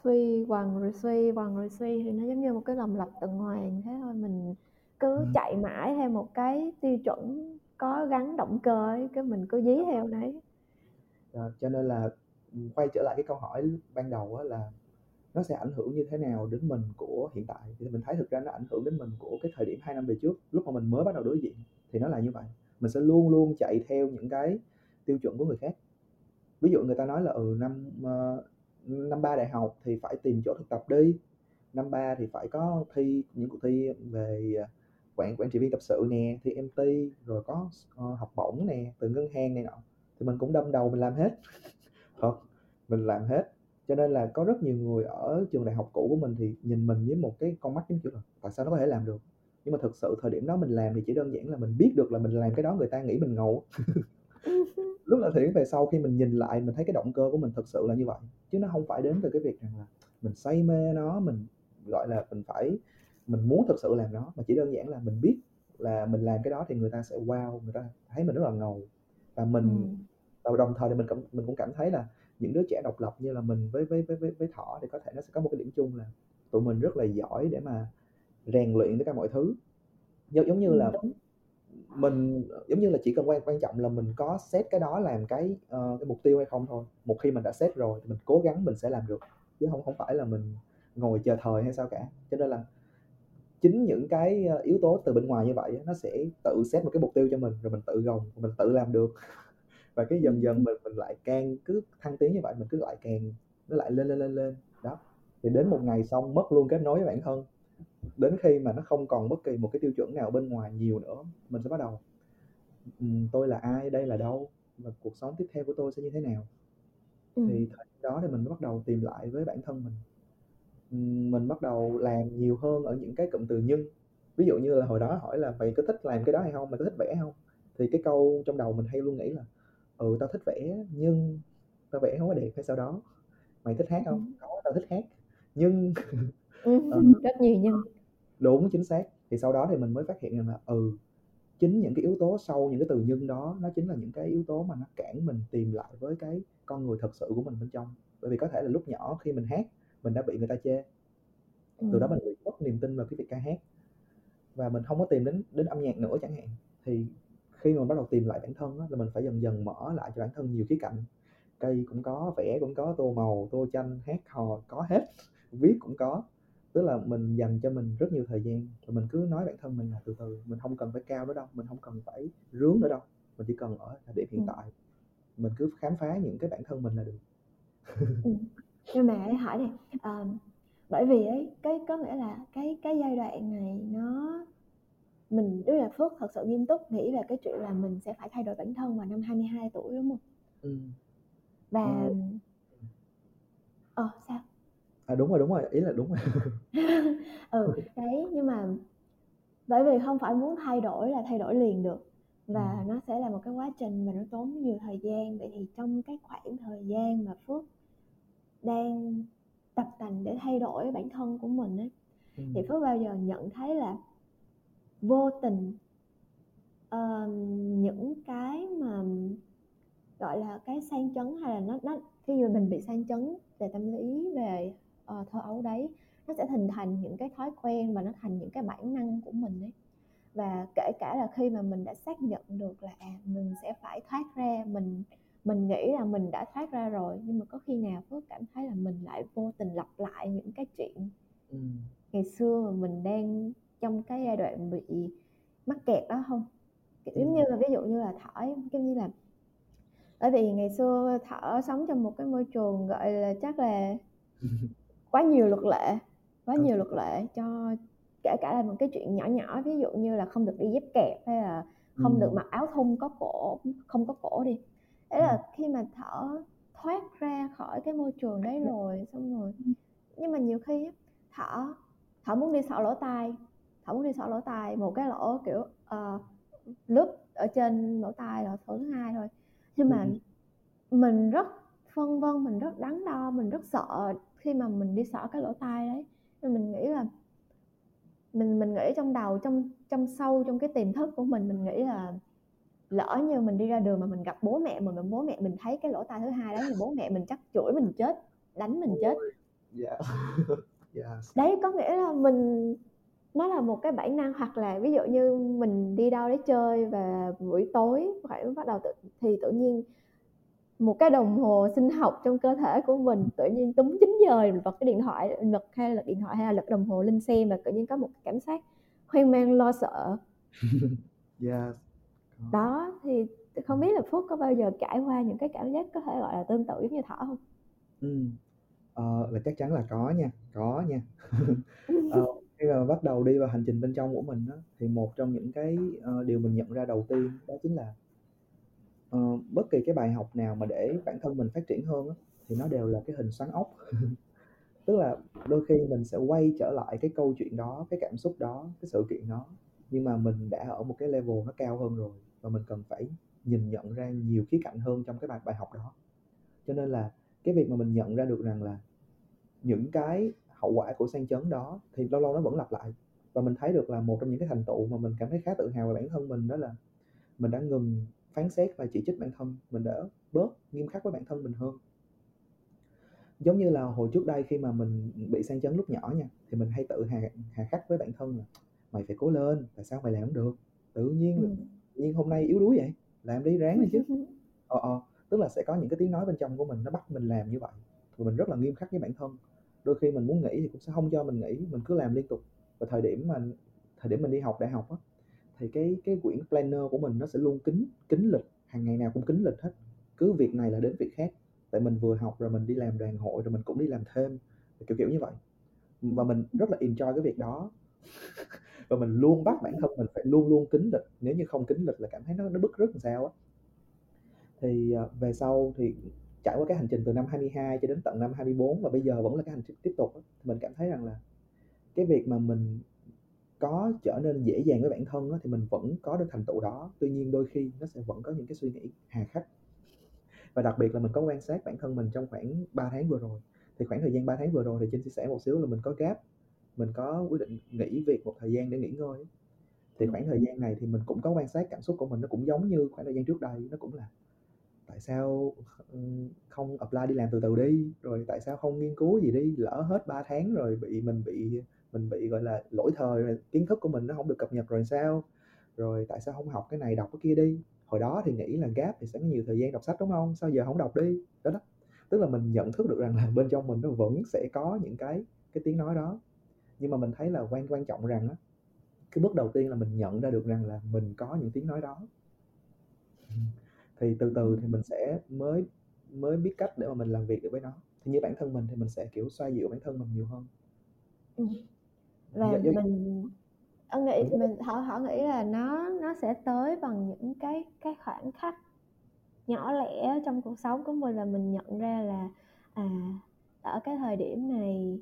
suy quằn rồi suy quằn rồi suy thì nó giống như một cái lồng lặp tuần hoàn thế thôi. Mình cứ ừ. chạy mãi theo một cái tiêu chuẩn có gắn động cơ ấy cái mình cứ dí theo đấy. À, cho nên là quay trở lại cái câu hỏi ban đầu á là nó sẽ ảnh hưởng như thế nào đến mình của hiện tại? Thì mình thấy thực ra nó ảnh hưởng đến mình của cái thời điểm hai năm về trước lúc mà mình mới bắt đầu đối diện thì nó là như vậy. Mình sẽ luôn luôn chạy theo những cái tiêu chuẩn của người khác. Ví dụ người ta nói là ừ năm uh, năm ba đại học thì phải tìm chỗ thực tập đi. Năm ba thì phải có thi những cuộc thi về ờ, quản quản trị viên tập sự nè thi MT rồi có uh, học bổng nè từ ngân hàng này nọ. Thì mình cũng đâm đầu mình làm hết thật mình làm hết. Cho nên là có rất nhiều người ở trường đại học cũ của mình thì nhìn mình với một cái con mắt giống kiểu là tại sao nó có thể làm được? Nhưng mà thực sự thời điểm đó mình làm thì chỉ đơn giản là mình biết được là mình làm cái đó người ta nghĩ mình ngầu. Lúc là thiển về sau khi mình nhìn lại mình thấy cái động cơ của mình thực sự là như vậy. Chứ nó không phải đến từ cái việc rằng là mình say mê nó mình gọi là mình phải mình muốn thực sự làm nó mà chỉ đơn giản là mình biết là mình làm cái đó thì người ta sẽ wow người ta thấy mình rất là ngầu. Và mình ừ. Và đồng thời thì mình cũng mình cũng cảm thấy là những đứa trẻ độc lập như là mình với với với với, với thỏ thì có thể nó sẽ có một cái điểm chung là tụi mình rất là giỏi để mà rèn luyện tất cả mọi thứ. Giống giống như là mình giống như là chỉ cần quan quan trọng là mình có set cái đó làm cái uh, cái mục tiêu hay không thôi. Một khi mình đã set rồi thì mình cố gắng mình sẽ làm được chứ không không phải là mình ngồi chờ thời hay sao cả. Cho nên là chính những cái ờ, yếu tố từ bên ngoài như vậy nó sẽ tự set một cái mục tiêu cho mình rồi mình tự gồng mình tự làm được và cái dần dần mình mình lại càng cứ thăng tiến như vậy mình cứ lại càng nó lại lên lên lên lên. Đó. Thì đến một ngày xong mất luôn kết nối với bản thân. Đến khi mà nó không còn bất kỳ một cái tiêu chuẩn nào bên ngoài nhiều nữa mình sẽ bắt đầu tôi là ai đây là đâu? Và cuộc sống tiếp theo của tôi sẽ như thế nào? Ừ. thì thời đó thì mình bắt đầu tìm lại với bản thân mình. Mình bắt đầu làm nhiều hơn ở những cái cụm từ nhưng. Ví dụ như là hồi đó hỏi là mày có thích làm cái đó hay không? Mày có thích vẽ không? Thì cái câu trong đầu mình hay luôn nghĩ là ừ tao thích vẽ nhưng tao vẽ không có đẹp hay sau đó. Mày thích hát không? Có tao thích hát. Nhưng ừ, rất nhiều nhưng đúng chính xác. Thì sau đó thì mình mới phát hiện rằng là ừ chính những cái yếu tố sau những cái từ nhưng đó nó chính là những cái yếu tố mà nó cản mình tìm lại với cái con người thật sự của mình bên trong. Bởi vì có thể là lúc nhỏ khi mình hát mình đã bị người ta chê. Từ đó mình bị mất niềm tin vào cái việc ca hát. Và mình không có tìm đến đến âm nhạc nữa chẳng hạn. Thì khi mà bắt đầu tìm lại bản thân đó, là mình phải dần dần mở lại cho bản thân nhiều khía cạnh. Cây cũng có vẽ cũng có tô màu tô tranh hát hò có hết viết cũng có. Tức là mình dành cho mình rất nhiều thời gian và mình cứ nói bản thân mình là từ từ mình không cần phải cao nữa đâu mình không cần phải rướng nữa đâu mình chỉ cần ở thời điểm hiện tại. Mình cứ khám phá những cái bản thân mình là được. Nhưng mà hỏi này uh, bởi vì ấy cái có nghĩa là cái cái giai đoạn này nó mình tức là Phước thật sự nghiêm túc nghĩ về cái chuyện là mình sẽ phải thay đổi bản thân vào năm 22 tuổi đúng không? Ừ. Và ừ. Ờ sao? À đúng rồi đúng rồi ý là đúng rồi. ừ đấy nhưng mà bởi vì không phải muốn thay đổi là thay đổi liền được và ừ. nó sẽ là một cái quá trình và nó tốn nhiều thời gian vậy thì trong cái khoảng thời gian mà Phước đang tập tành để thay đổi bản thân của mình ấy ừ. thì phước bao giờ nhận thấy là vô tình uh, những cái mà gọi là cái sang chấn hay là nó nó khi mà mình bị sang chấn về tâm lý về uh, thơ ấu đấy nó sẽ hình thành những cái thói quen và nó thành những cái bản năng của mình ấy và kể cả là khi mà mình đã xác nhận được là à mình sẽ phải thoát ra mình mình nghĩ là mình đã thoát ra rồi nhưng mà có khi nào phước cảm thấy là mình lại vô tình lặp lại những cái chuyện ừ. ngày xưa mà mình đang trong cái giai đoạn bị mắc kẹt đó không? Kiểu giống ừ. như là ví dụ như là thỏi giống như là bởi vì ngày xưa thở sống trong một cái môi trường gọi là chắc là quá nhiều luật lệ quá nhiều luật lệ cho kể cả là một cái chuyện nhỏ nhỏ ví dụ như là không được đi dép kẹp hay là không ừ. được mặc áo thun có cổ không có cổ đi. Đấy là khi mà thở thoát ra khỏi cái môi trường đấy rồi xong rồi nhưng mà nhiều khi thở thở muốn đi sọ lỗ tai muốn đi sọ lỗ tai một cái lỗ kiểu uh, lớp ở trên lỗ tai là số thứ hai thôi nhưng mà mình rất phân vân mình rất đắn đo mình rất sợ khi mà mình đi sọ cái lỗ tai đấy nên mình nghĩ là mình mình nghĩ trong đầu trong trong sâu trong cái tiềm thức của mình mình nghĩ là lỡ như mình đi ra đường mà mình gặp bố mẹ mình mà bố mẹ mình thấy cái lỗ tai thứ hai đó thì bố mẹ mình chắc chửi mình chết đánh mình chết yeah. yeah. đấy có nghĩa là mình nó là một cái bản năng hoặc là ví dụ như mình đi đâu đấy chơi và buổi tối phải bắt đầu tự, thì tự nhiên một cái đồng hồ sinh học trong cơ thể của mình tự nhiên đúng 9 giờ mình bật cái điện thoại lật hay là điện thoại hay là lật đồng hồ lên xem và tự nhiên có một cảm giác hoang mang lo sợ. Yeah đó thì không biết là phước có bao giờ trải qua những cái cảm giác có thể gọi là tương tự giống như thỏ không? Ừ. Ờ, là chắc chắn là có nha có nha. Ờ, khi mà bắt đầu đi vào hành trình bên trong của mình đó, thì một trong những cái uh, điều mình nhận ra đầu tiên đó chính là uh, bất kỳ cái bài học nào mà để bản thân mình phát triển hơn đó, thì nó đều là cái hình xoắn ốc. Tức là đôi khi mình sẽ quay trở lại cái câu chuyện đó cái cảm xúc đó cái sự kiện đó nhưng mà mình đã ở một cái level nó cao hơn rồi và mình cần phải nhìn nhận ra nhiều khía cạnh hơn trong cái bài bài học đó. Cho nên là cái việc mà mình nhận ra được rằng là những cái hậu quả của sang chấn đó thì lâu lâu nó vẫn lặp lại. Và mình thấy được là một trong những cái thành tựu mà mình cảm thấy khá tự hào về bản thân mình đó là mình đã ngừng phán xét và chỉ trích bản thân mình đã bớt nghiêm khắc với bản thân mình hơn. Giống như là hồi trước đây khi mà mình bị sang chấn lúc nhỏ nha thì mình hay tự hà, hà khắc với bản thân là mày phải cố lên tại sao mày làm không được? Tự nhiên ừ. tự nhiên hôm nay yếu đuối vậy làm đi ráng lên chứ. Ờ ờ tức là sẽ có những cái tiếng nói bên trong của mình nó bắt mình làm như vậy. Và mình rất là nghiêm khắc với bản thân đôi khi mình muốn nghỉ thì cũng sẽ không cho mình nghỉ, mình cứ làm liên tục. Và thời điểm mà, thời điểm mình đi học đại học á, thì cái cái quyển planner của mình nó sẽ luôn kín kín lịch, hàng ngày nào cũng kín lịch hết. Cứ việc này là đến việc khác. Tại mình vừa học rồi mình đi làm đoàn hội rồi mình cũng đi làm thêm, kiểu kiểu như vậy. Và mình rất là enjoy cái việc đó. Và mình luôn bắt bản thân mình phải luôn luôn kín lịch. Nếu như không kín lịch là cảm thấy nó nó bức rứt làm sao á. Thì à, về sau thì trải qua cái hành trình từ năm 22 cho đến tận năm 24 và bây giờ vẫn là cái hành trình tiếp tục mình cảm thấy rằng là cái việc mà mình có trở nên dễ dàng với bản thân á, thì mình vẫn có được thành tựu đó. Tuy nhiên đôi khi nó sẽ vẫn có những cái suy nghĩ hà khắc. Và đặc biệt là mình có quan sát bản thân mình trong khoảng 3 tháng vừa rồi. Thì khoảng thời gian 3 tháng vừa rồi thì trên chia sẻ một xíu là mình có gap mình có quyết định nghỉ việc một thời gian để nghỉ ngơi. Thì khoảng thời gian này thì mình cũng có quan sát cảm xúc của mình nó cũng giống như khoảng thời gian trước đây nó cũng là tại sao không apply đi làm từ từ đi, rồi tại sao không nghiên cứu gì đi, lỡ hết 3 tháng rồi bị, mình bị mình bị, gọi là, lỗi thời rồi kiến thức của mình nó không được cập nhật rồi sao? Rồi tại sao không học cái này, đọc cái kia đi? Hồi đó thì nghĩ là gap thì sẽ có nhiều thời gian đọc sách, đúng không? Sao giờ không đọc đi? Đó đó. Tức là mình nhận thức được rằng là bên trong mình nó vẫn sẽ có những cái cái tiếng nói đó. Nhưng mà mình thấy là quan quan trọng rằng á, cái bước đầu tiên là mình nhận ra được rằng là mình có những tiếng nói đó thì từ từ thì mình sẽ mới mới biết cách để mà mình làm việc được với nó. Thì như bản thân mình thì mình sẽ kiểu xoa dịu bản thân mình nhiều hơn. Ừ. và dạ, mình ông nghĩ mình họ họ nghĩ là nó nó sẽ tới bằng những cái cái khoảnh khắc nhỏ lẻ trong cuộc sống của mình và mình nhận ra là à ở cái thời điểm này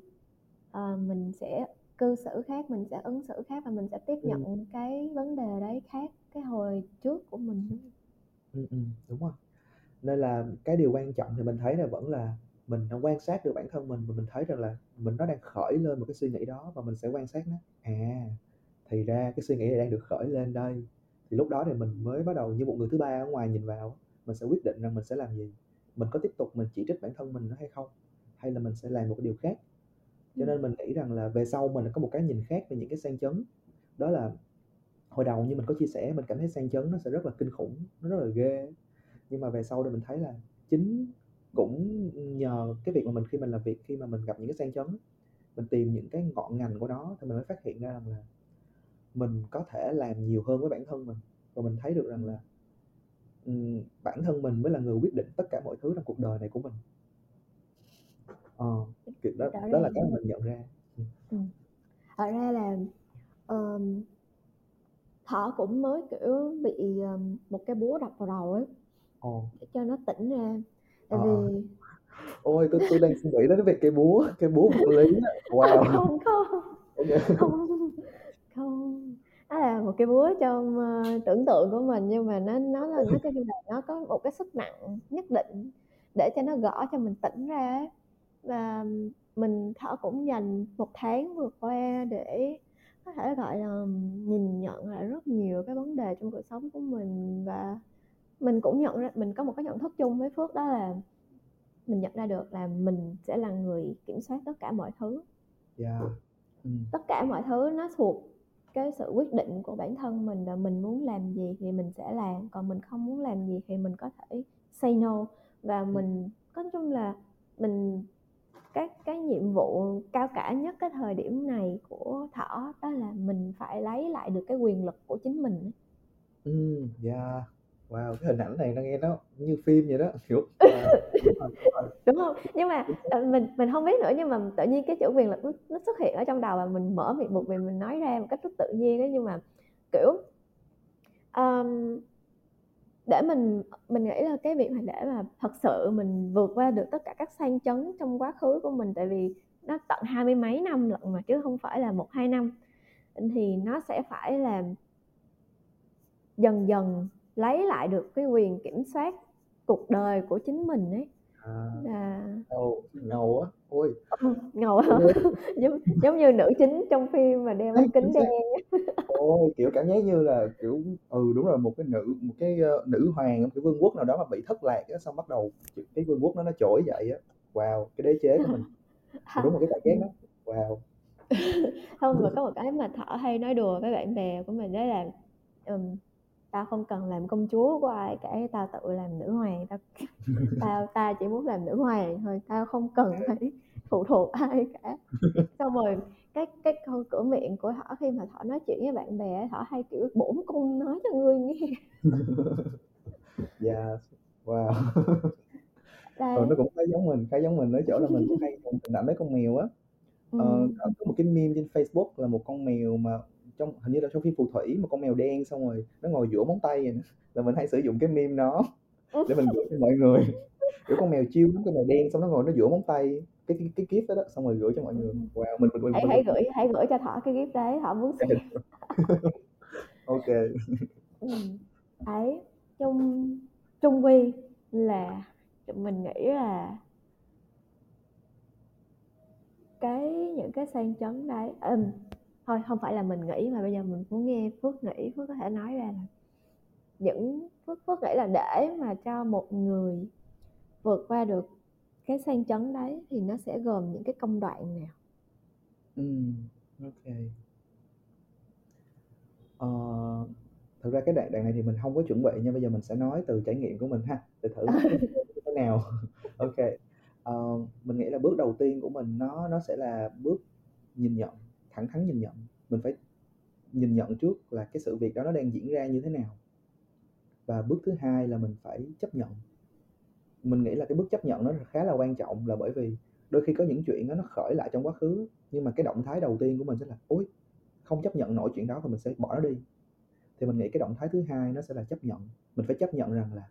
uh, mình sẽ cư xử khác mình sẽ ứng xử khác và mình sẽ tiếp nhận ừ. cái vấn đề đấy khác cái hồi trước của mình đúng rồi. Nên là cái điều quan trọng thì mình thấy là vẫn là mình đã quan sát được bản thân mình và mình thấy rằng là mình nó đang khởi lên một cái suy nghĩ đó và mình sẽ quan sát nó. À thì ra cái suy nghĩ này đang được khởi lên đây. Thì lúc đó thì mình mới bắt đầu như một người thứ ba ở ngoài nhìn vào mình sẽ quyết định rằng mình sẽ làm gì. Mình có tiếp tục mình chỉ trích bản thân mình nữa hay không? Hay là mình sẽ làm một cái điều khác? Cho nên mình nghĩ rằng là về sau mình có một cái nhìn khác về những cái sang chấn. Đó là hồi đầu như mình có chia sẻ mình cảm thấy sang chấn nó sẽ rất là kinh khủng nó rất là ghê. Nhưng mà về sau thì mình thấy là chính cũng nhờ cái việc mà mình khi mình làm việc khi mà mình gặp những cái sang chấn mình tìm những cái ngọn ngành của nó thì mình mới phát hiện ra rằng là mình có thể làm nhiều hơn với bản thân mình. Và mình thấy được rằng là um, bản thân mình mới là người quyết định tất cả mọi thứ trong cuộc đời này của mình. Ờ, kiểu đó đó là cái mình nhận ra. Ừ. ừ. ra là um, thỏ cũng mới kiểu bị um, một cái búa đập vào đầu ấy. Ồ. để cho nó tỉnh ra. Tại ờ. vì ôi tôi tôi đang suy nghĩ đến cái việc cái búa cái búa vật lý wow. Không không. Okay. không. Không. Đó là một cái búa trong uh, tưởng tượng của mình nhưng mà nó nó là nó cho là nó có một cái sức nặng nhất định để cho nó gõ cho mình tỉnh ra và mình thở cũng dành một tháng vừa qua để có thể gọi là nhìn nhận lại rất nhiều cái vấn đề trong cuộc sống của mình và mình cũng nhận ra mình có một cái nhận thức chung với phước đó là mình nhận ra được là mình sẽ là người kiểm soát tất cả mọi thứ yeah. ừ. tất cả mọi thứ nó thuộc cái sự quyết định của bản thân mình là mình muốn làm gì thì mình sẽ làm còn mình không muốn làm gì thì mình có thể say no và mình có chung là mình cái cái nhiệm vụ cao cả nhất cái thời điểm này của thỏ đó là mình phải lấy lại được cái quyền lực của chính mình ừ yeah wow cái hình ảnh này nó nghe nó như phim vậy đó. Hiểu đúng không? Nhưng mà ờ, mình mình không biết nữa nhưng mà tự nhiên cái chữ quyền lực nó, nó xuất hiện ở trong đầu và mình mở miệng một mình mình nói ra một cách rất tự nhiên đó nhưng mà kiểu um, để mình mình nghĩ là cái việc mà để mà thật sự mình vượt qua được tất cả các sang chấn trong quá khứ của mình, tại vì nó tận hai mươi mấy năm lận mà chứ không phải là một, hai năm, thì nó sẽ phải là dần dần lấy lại được cái quyền kiểm soát cuộc đời của chính mình ấy à, là ngầu ngầu á. Ôi. Ngầu hả giống giống như nữ chính trong phim mà đeo kính đen ôi kiểu cảm giác như là kiểu ừ đúng rồi một cái nữ một cái uh, nữ hoàng cái vương quốc nào đó mà bị thất lạc á xong bắt đầu cái vương quốc nó nó trỗi dậy á. Wow cái đế chế của mình. Đúng một cái cảm giác đó. Wow. Không mà có một cái mà thở hay nói đùa với bạn bè của mình đó là um, tao không cần làm công chúa của ai cả tao tự làm nữ hoàng tao tao ta chỉ muốn làm nữ hoàng thôi tao không cần phải phụ thuộc ai cả. Xong rồi cái cái câu cửa miệng của thỏ khi mà thỏ nói chuyện với bạn bè thỏ hay kiểu bổn cung nói cho ngươi nghe. Dạ yeah. wow. Ờ, nó cũng khá giống mình khá giống mình ở chỗ là mình cũng hay dùng hình ảnh mấy con mèo á. Ờ, có một cái meme trên Facebook là một con mèo mà trong hình như là trong phim phù thủy một con mèo đen xong rồi nó ngồi giữa móng tay vậy là mình hay sử dụng cái meme đó để mình gửi cho mọi người. Kiểu con mèo chiêu lắm con mèo đen xong nó ngồi nó giữa móng tay cái cái, cái gift đó, đó xong rồi gửi cho mọi người. Wow mình mình, mình, hãy, mình, hãy gửi hãy gửi cho thỏ cái gift đấy thỏ muốn xem. Ok. Ừ. ấy trung trung quy là mình nghĩ là cái những cái sang chấn đấy um, thôi không phải là mình nghĩ mà bây giờ mình muốn nghe phước nghĩ phước có thể nói ra là những phước phước nghĩ là để mà cho một người vượt qua được cái sang chấn đấy thì nó sẽ gồm những cái công đoạn nào? Ừ ok. Ờ, thực ra cái đoạn đoạn này thì mình không có chuẩn bị nha bây giờ mình sẽ nói từ trải nghiệm của mình ha để thử thế nào. Ok uh, mình nghĩ là bước đầu tiên của mình nó nó sẽ là bước nhìn nhận thẳng thắn nhìn nhận. Mình phải nhìn nhận trước là cái sự việc đó nó đang diễn ra như thế nào. Và bước thứ hai là mình phải chấp nhận. Mình nghĩ là cái bước chấp nhận nó khá là quan trọng là bởi vì đôi khi có những chuyện đó nó khởi lại trong quá khứ, nhưng mà cái động thái đầu tiên của mình sẽ là, ôi, không chấp nhận nổi chuyện đó thì mình sẽ bỏ nó đi. Thì mình nghĩ cái động thái thứ hai nó sẽ là chấp nhận. Mình phải chấp nhận rằng là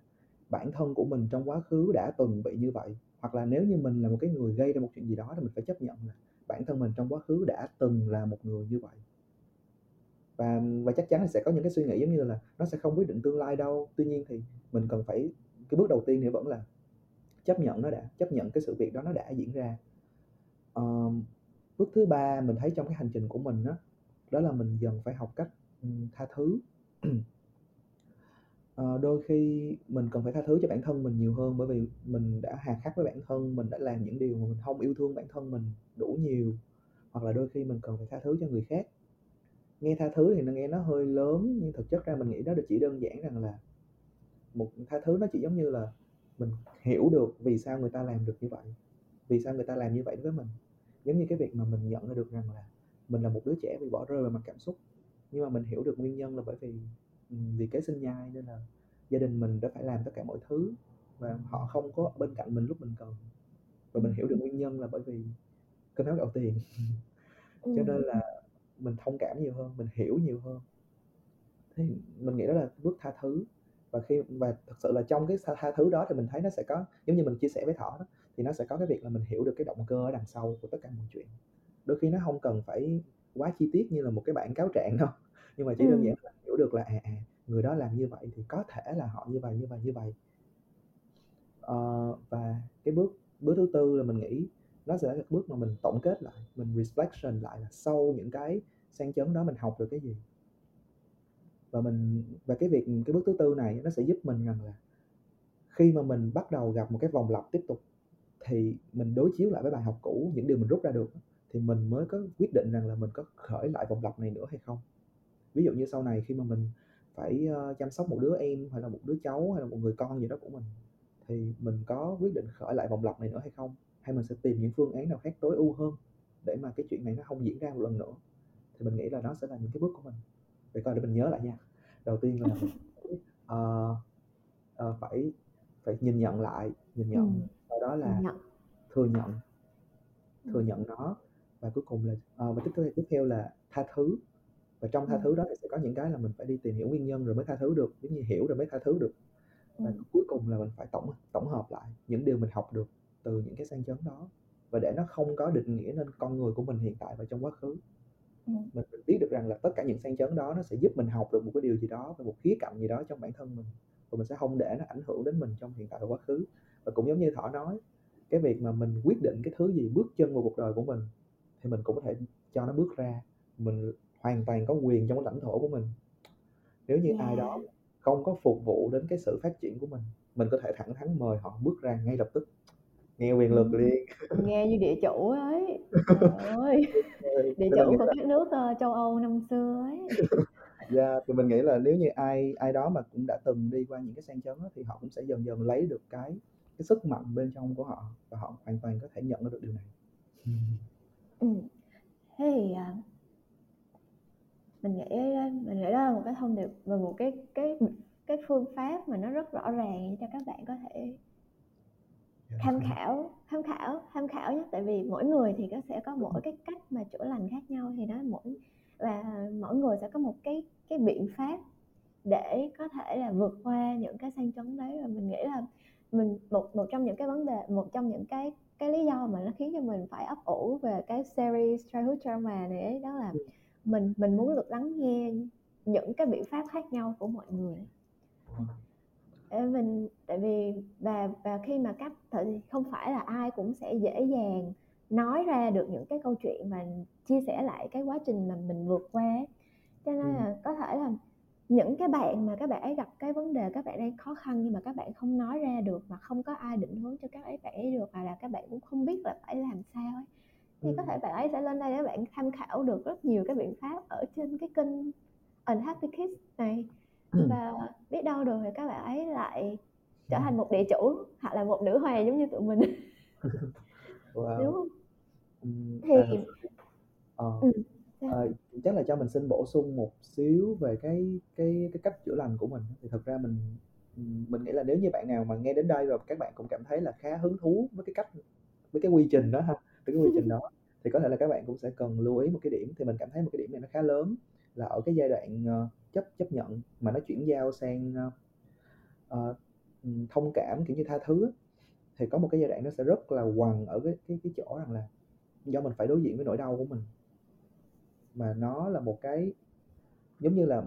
bản thân của mình trong quá khứ đã từng bị như vậy, hoặc là nếu như mình là một cái người gây ra một chuyện gì đó thì mình phải chấp nhận là bản thân mình trong quá khứ đã từng là một người như vậy. Và và chắc chắn là sẽ có những cái suy nghĩ giống như là nó sẽ không quyết định tương lai đâu. Tuy nhiên thì mình cần phải cái bước đầu tiên thì vẫn là chấp nhận nó đã chấp nhận cái sự việc đó nó đã diễn ra. Um, bước thứ ba mình thấy trong cái hành trình của mình đó đó là mình dần phải học cách um, tha thứ. Ờ, đôi khi mình cần phải tha thứ cho bản thân mình nhiều hơn bởi vì mình đã hà khắc với bản thân, mình đã làm những điều mà mình không yêu thương bản thân mình đủ nhiều, hoặc là đôi khi mình cần phải tha thứ cho người khác. Nghe tha thứ thì nó nghe nó hơi lớn, nhưng thực chất ra mình nghĩ đó chỉ đơn giản rằng là một tha thứ nó chỉ giống như là mình hiểu được vì sao người ta làm được như vậy, vì sao người ta làm như vậy với mình. Giống như cái việc mà mình nhận ra được rằng là mình là một đứa trẻ bị bỏ rơi về mặt cảm xúc, nhưng mà mình hiểu được nguyên nhân là bởi vì vì kế sinh nhai nên là gia đình mình đã phải làm tất cả mọi thứ và họ không có bên cạnh mình lúc mình cần. Và mình hiểu được nguyên nhân là bởi vì cơm áo gạo tiền. Cho nên là mình thông cảm nhiều hơn mình hiểu nhiều hơn. Thì mình nghĩ đó là bước tha thứ. Và khi và thật sự là trong cái tha thứ đó thì mình thấy nó sẽ có giống như mình chia sẻ với thỏ đó thì nó sẽ có cái việc là mình hiểu được cái động cơ ở đằng sau của tất cả mọi chuyện. Đôi khi nó không cần phải quá chi tiết như là một cái bản cáo trạng đâu nhưng mà chỉ đơn giản là hiểu được là à, à người đó làm như vậy thì có thể là họ như vậy như vậy như vậy. Uh, và cái bước bước thứ tư là mình nghĩ nó sẽ là cái bước mà mình tổng kết lại mình reflection lại là sau những cái sang chấn đó mình học được cái gì. Và mình và cái việc cái bước thứ tư này nó sẽ giúp mình rằng là khi mà mình bắt đầu gặp một cái vòng lặp tiếp tục thì mình đối chiếu lại với bài học cũ những điều mình rút ra được thì mình mới có quyết định rằng là mình có khởi lại vòng lặp này nữa hay không ví dụ như sau này khi mà mình phải uh, chăm sóc một đứa em hay là một đứa cháu hay là một người con gì đó của mình thì mình có quyết định khởi lại vòng lặp này nữa hay không? Hay mình sẽ tìm những phương án nào khác tối ưu hơn để mà cái chuyện này nó không diễn ra một lần nữa? Thì mình nghĩ là nó sẽ là những cái bước của mình. Để coi để mình nhớ lại nha. Đầu tiên là uh, uh, phải phải nhìn nhận lại nhìn nhận. Ừ. sau đó là nhận. thừa nhận. Thừa nhận nó. Và cuối cùng là uh, và tiếp theo tiếp theo là tha thứ và trong tha thứ đó thì sẽ có những cái là mình phải đi tìm hiểu nguyên nhân rồi mới tha thứ được giống như hiểu rồi mới tha thứ được. Và cuối cùng là mình phải tổng tổng hợp lại những điều mình học được từ những cái sang chấn đó. Và để nó không có định nghĩa nên con người của mình hiện tại và trong quá khứ. Mình, mình biết được rằng là tất cả những sang chấn đó nó sẽ giúp mình học được một cái điều gì đó và một khía cạnh gì đó trong bản thân mình. Và mình sẽ không để nó ảnh hưởng đến mình trong hiện tại và quá khứ. Và cũng giống như thỏ nói cái việc mà mình quyết định cái thứ gì bước chân vào cuộc đời của mình thì mình cũng có thể cho nó bước ra. Mình hoàn toàn có quyền trong cái lãnh thổ của mình. Nếu như yeah. ai đó không có phục vụ đến cái sự phát triển của mình mình có thể thẳng thắn mời họ bước ra ngay lập tức. Nghe quyền lực liền. Nghe như địa chủ ấy. Ơi. Địa chủ của các nước uh, châu Âu năm xưa ấy. Dạ, yeah, thì mình nghĩ là nếu như ai ai đó mà cũng đã từng đi qua những cái sang chấn đó, thì họ cũng sẽ dần dần lấy được cái cái sức mạnh bên trong của họ và họ hoàn toàn có thể nhận được điều này. ừ. thế thì à, mình nghĩ mình nghĩ đó là một cái thông điệp và một cái cái cái phương pháp mà nó rất rõ ràng cho các bạn có thể dạ, tham khảo tham khảo tham khảo nhé. Tại vì mỗi người thì nó sẽ có mỗi cái cách mà chữa lành khác nhau. Thì đó mỗi và mỗi người sẽ có một cái cái biện pháp để có thể là vượt qua những cái sang chấn đấy. Và mình nghĩ là mình một một trong những cái vấn đề một trong những cái cái lý do mà nó khiến cho mình phải ấp ủ về cái series childhood trauma này ấy, đó là ừ. Mình mình muốn được lắng nghe những cái biện pháp khác nhau của mọi người. Để mình tại vì và và khi mà các thì không phải là ai cũng sẽ dễ dàng nói ra được những cái câu chuyện và chia sẻ lại cái quá trình mà mình vượt qua cho nên là có thể là những cái bạn mà các bạn ấy gặp cái vấn đề các bạn ấy khó khăn nhưng mà các bạn không nói ra được mà không có ai định hướng cho các ấy bạn ấy được hoặc là các bạn cũng không biết là phải làm sao ấy thì có thể bạn ấy sẽ lên đây để bạn tham khảo được rất nhiều cái biện pháp ở trên cái kênh Unhappy Kids này và biết đâu được thì các bạn ấy lại trở thành một địa chủ hoặc là một nữ hoàng giống như tụi mình wow. đúng không thì ờ. ừ. Ờ, chắc là cho mình xin bổ sung một xíu về cái cái cái cách chữa lành của mình thì thật ra mình mình nghĩ là nếu như bạn nào mà nghe đến đây rồi các bạn cũng cảm thấy là khá hứng thú với cái cách với cái quy trình đó ha cái quy trình đó thì có thể là các bạn cũng sẽ cần lưu ý một cái điểm. Thì mình cảm thấy một cái điểm này nó khá lớn là ở cái giai đoạn ờ, chấp chấp nhận mà nó chuyển giao sang uh, thông cảm kiểu như tha thứ thì có một cái giai đoạn nó sẽ rất là quằn ở cái cái cái chỗ rằng là do mình phải đối diện với nỗi đau của mình. Mà nó là một cái giống như là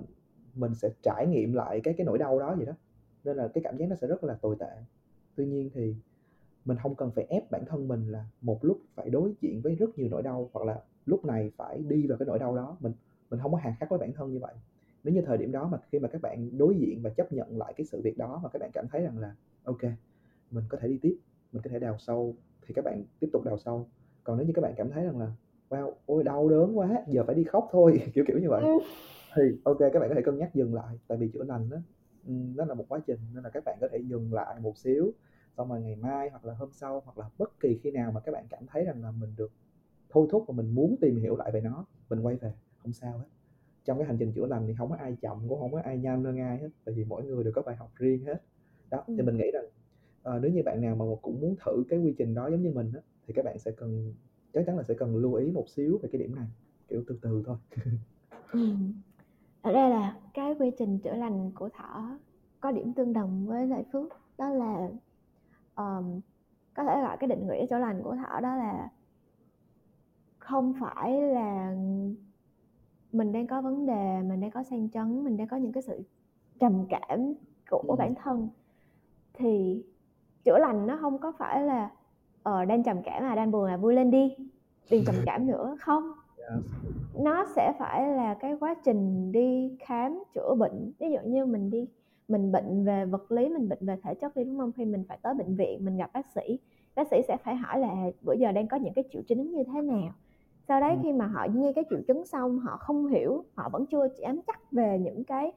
mình sẽ trải nghiệm lại cái cái nỗi đau đó vậy đó. Nên là cái cảm giác nó sẽ rất là tồi tệ. Tuy nhiên thì mình không cần phải ép bản thân mình là một lúc phải đối diện với rất nhiều nỗi đau, hoặc là lúc này phải đi vào cái nỗi đau đó. Mình mình không có hà khắc với bản thân như vậy. Nếu như thời điểm đó mà khi mà các bạn đối diện và chấp nhận lại cái sự việc đó mà các bạn cảm thấy rằng là, ok, mình có thể đi tiếp, mình có thể đào sâu, thì các bạn tiếp tục đào sâu. Còn nếu như các bạn cảm thấy rằng là, wow, ôi, đau đớn quá, giờ phải đi khóc thôi, kiểu kiểu như vậy. Thì, ok, các bạn có thể cân nhắc dừng lại, tại vì chữa lành đó nó là một quá trình, nên là các bạn có thể dừng lại một xíu xong rồi ngày mai hoặc là hôm sau hoặc là bất kỳ khi nào mà các bạn cảm thấy rằng là mình được thôi thúc và mình muốn tìm hiểu lại về nó mình quay về không sao hết trong cái hành trình chữa lành thì không có ai chậm cũng không có ai nhanh hơn ai hết tại vì mỗi người đều có bài học riêng hết đó ừ. thì mình nghĩ rằng uh, nếu như bạn nào mà cũng muốn thử cái quy trình đó giống như mình á, thì các bạn sẽ cần chắc chắn là sẽ cần lưu ý một xíu về cái điểm này kiểu từ từ thôi ừ. ở đây là cái quy trình chữa lành của thỏ có điểm tương đồng với lại phước đó là um, có thể gọi cái định nghĩa chữa lành của thỏ đó là không phải là mình đang có vấn đề mình đang có sang chấn mình đang có những cái sự trầm cảm của ừ. bản thân. Thì chữa lành nó không có phải là ờ đang trầm cảm là đang buồn là vui lên đi đừng trầm cảm nữa không. Nó sẽ phải là cái quá trình đi khám chữa bệnh. Ví dụ như mình đi mình bệnh về vật lý mình bệnh về thể chất đi đúng không? Khi mình phải tới bệnh viện mình gặp bác sĩ. Bác sĩ sẽ phải hỏi là bữa giờ đang có những cái triệu chứng như thế nào? Sau đấy khi mà họ nghe cái triệu chứng xong họ không hiểu họ vẫn chưa ám chắc về những cái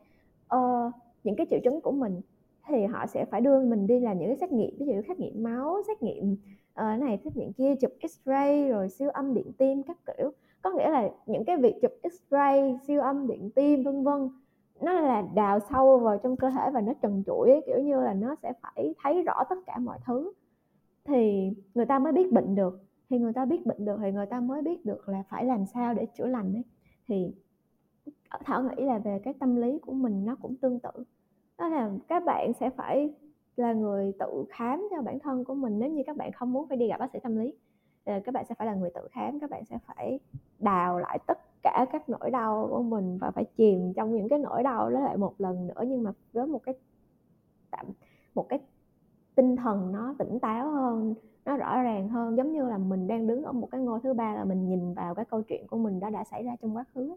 uh, những cái triệu chứng của mình thì họ sẽ phải đưa mình đi làm những cái xét nghiệm. Ví dụ như xét nghiệm máu xét nghiệm uh, này xét nghiệm kia chụp x-ray rồi siêu âm điện tim các kiểu. Có nghĩa là những cái việc chụp x-ray siêu âm điện tim vân vân nó là đào sâu vào trong cơ thể và nó trần trụi ấy, kiểu như là nó sẽ phải thấy rõ tất cả mọi thứ. Thì người ta mới biết bệnh được. Thì người ta biết bệnh được thì người ta mới biết được là phải làm sao để chữa lành ấy. Thì thảo nghĩ là về cái tâm lý của mình nó cũng tương tự. Đó là các bạn sẽ phải là người tự khám cho bản thân của mình nếu như các bạn không muốn phải đi gặp bác sĩ tâm lý các bạn sẽ phải là người tự khám các bạn sẽ phải đào lại tất cả các nỗi đau của mình và phải chìm trong những cái nỗi đau đó lại một lần nữa nhưng mà với một cái tạm một cái tinh thần nó tỉnh táo hơn nó rõ ràng hơn giống như là mình đang đứng ở một cái ngôi thứ ba là mình nhìn vào cái câu chuyện của mình đó đã xảy ra trong quá khứ.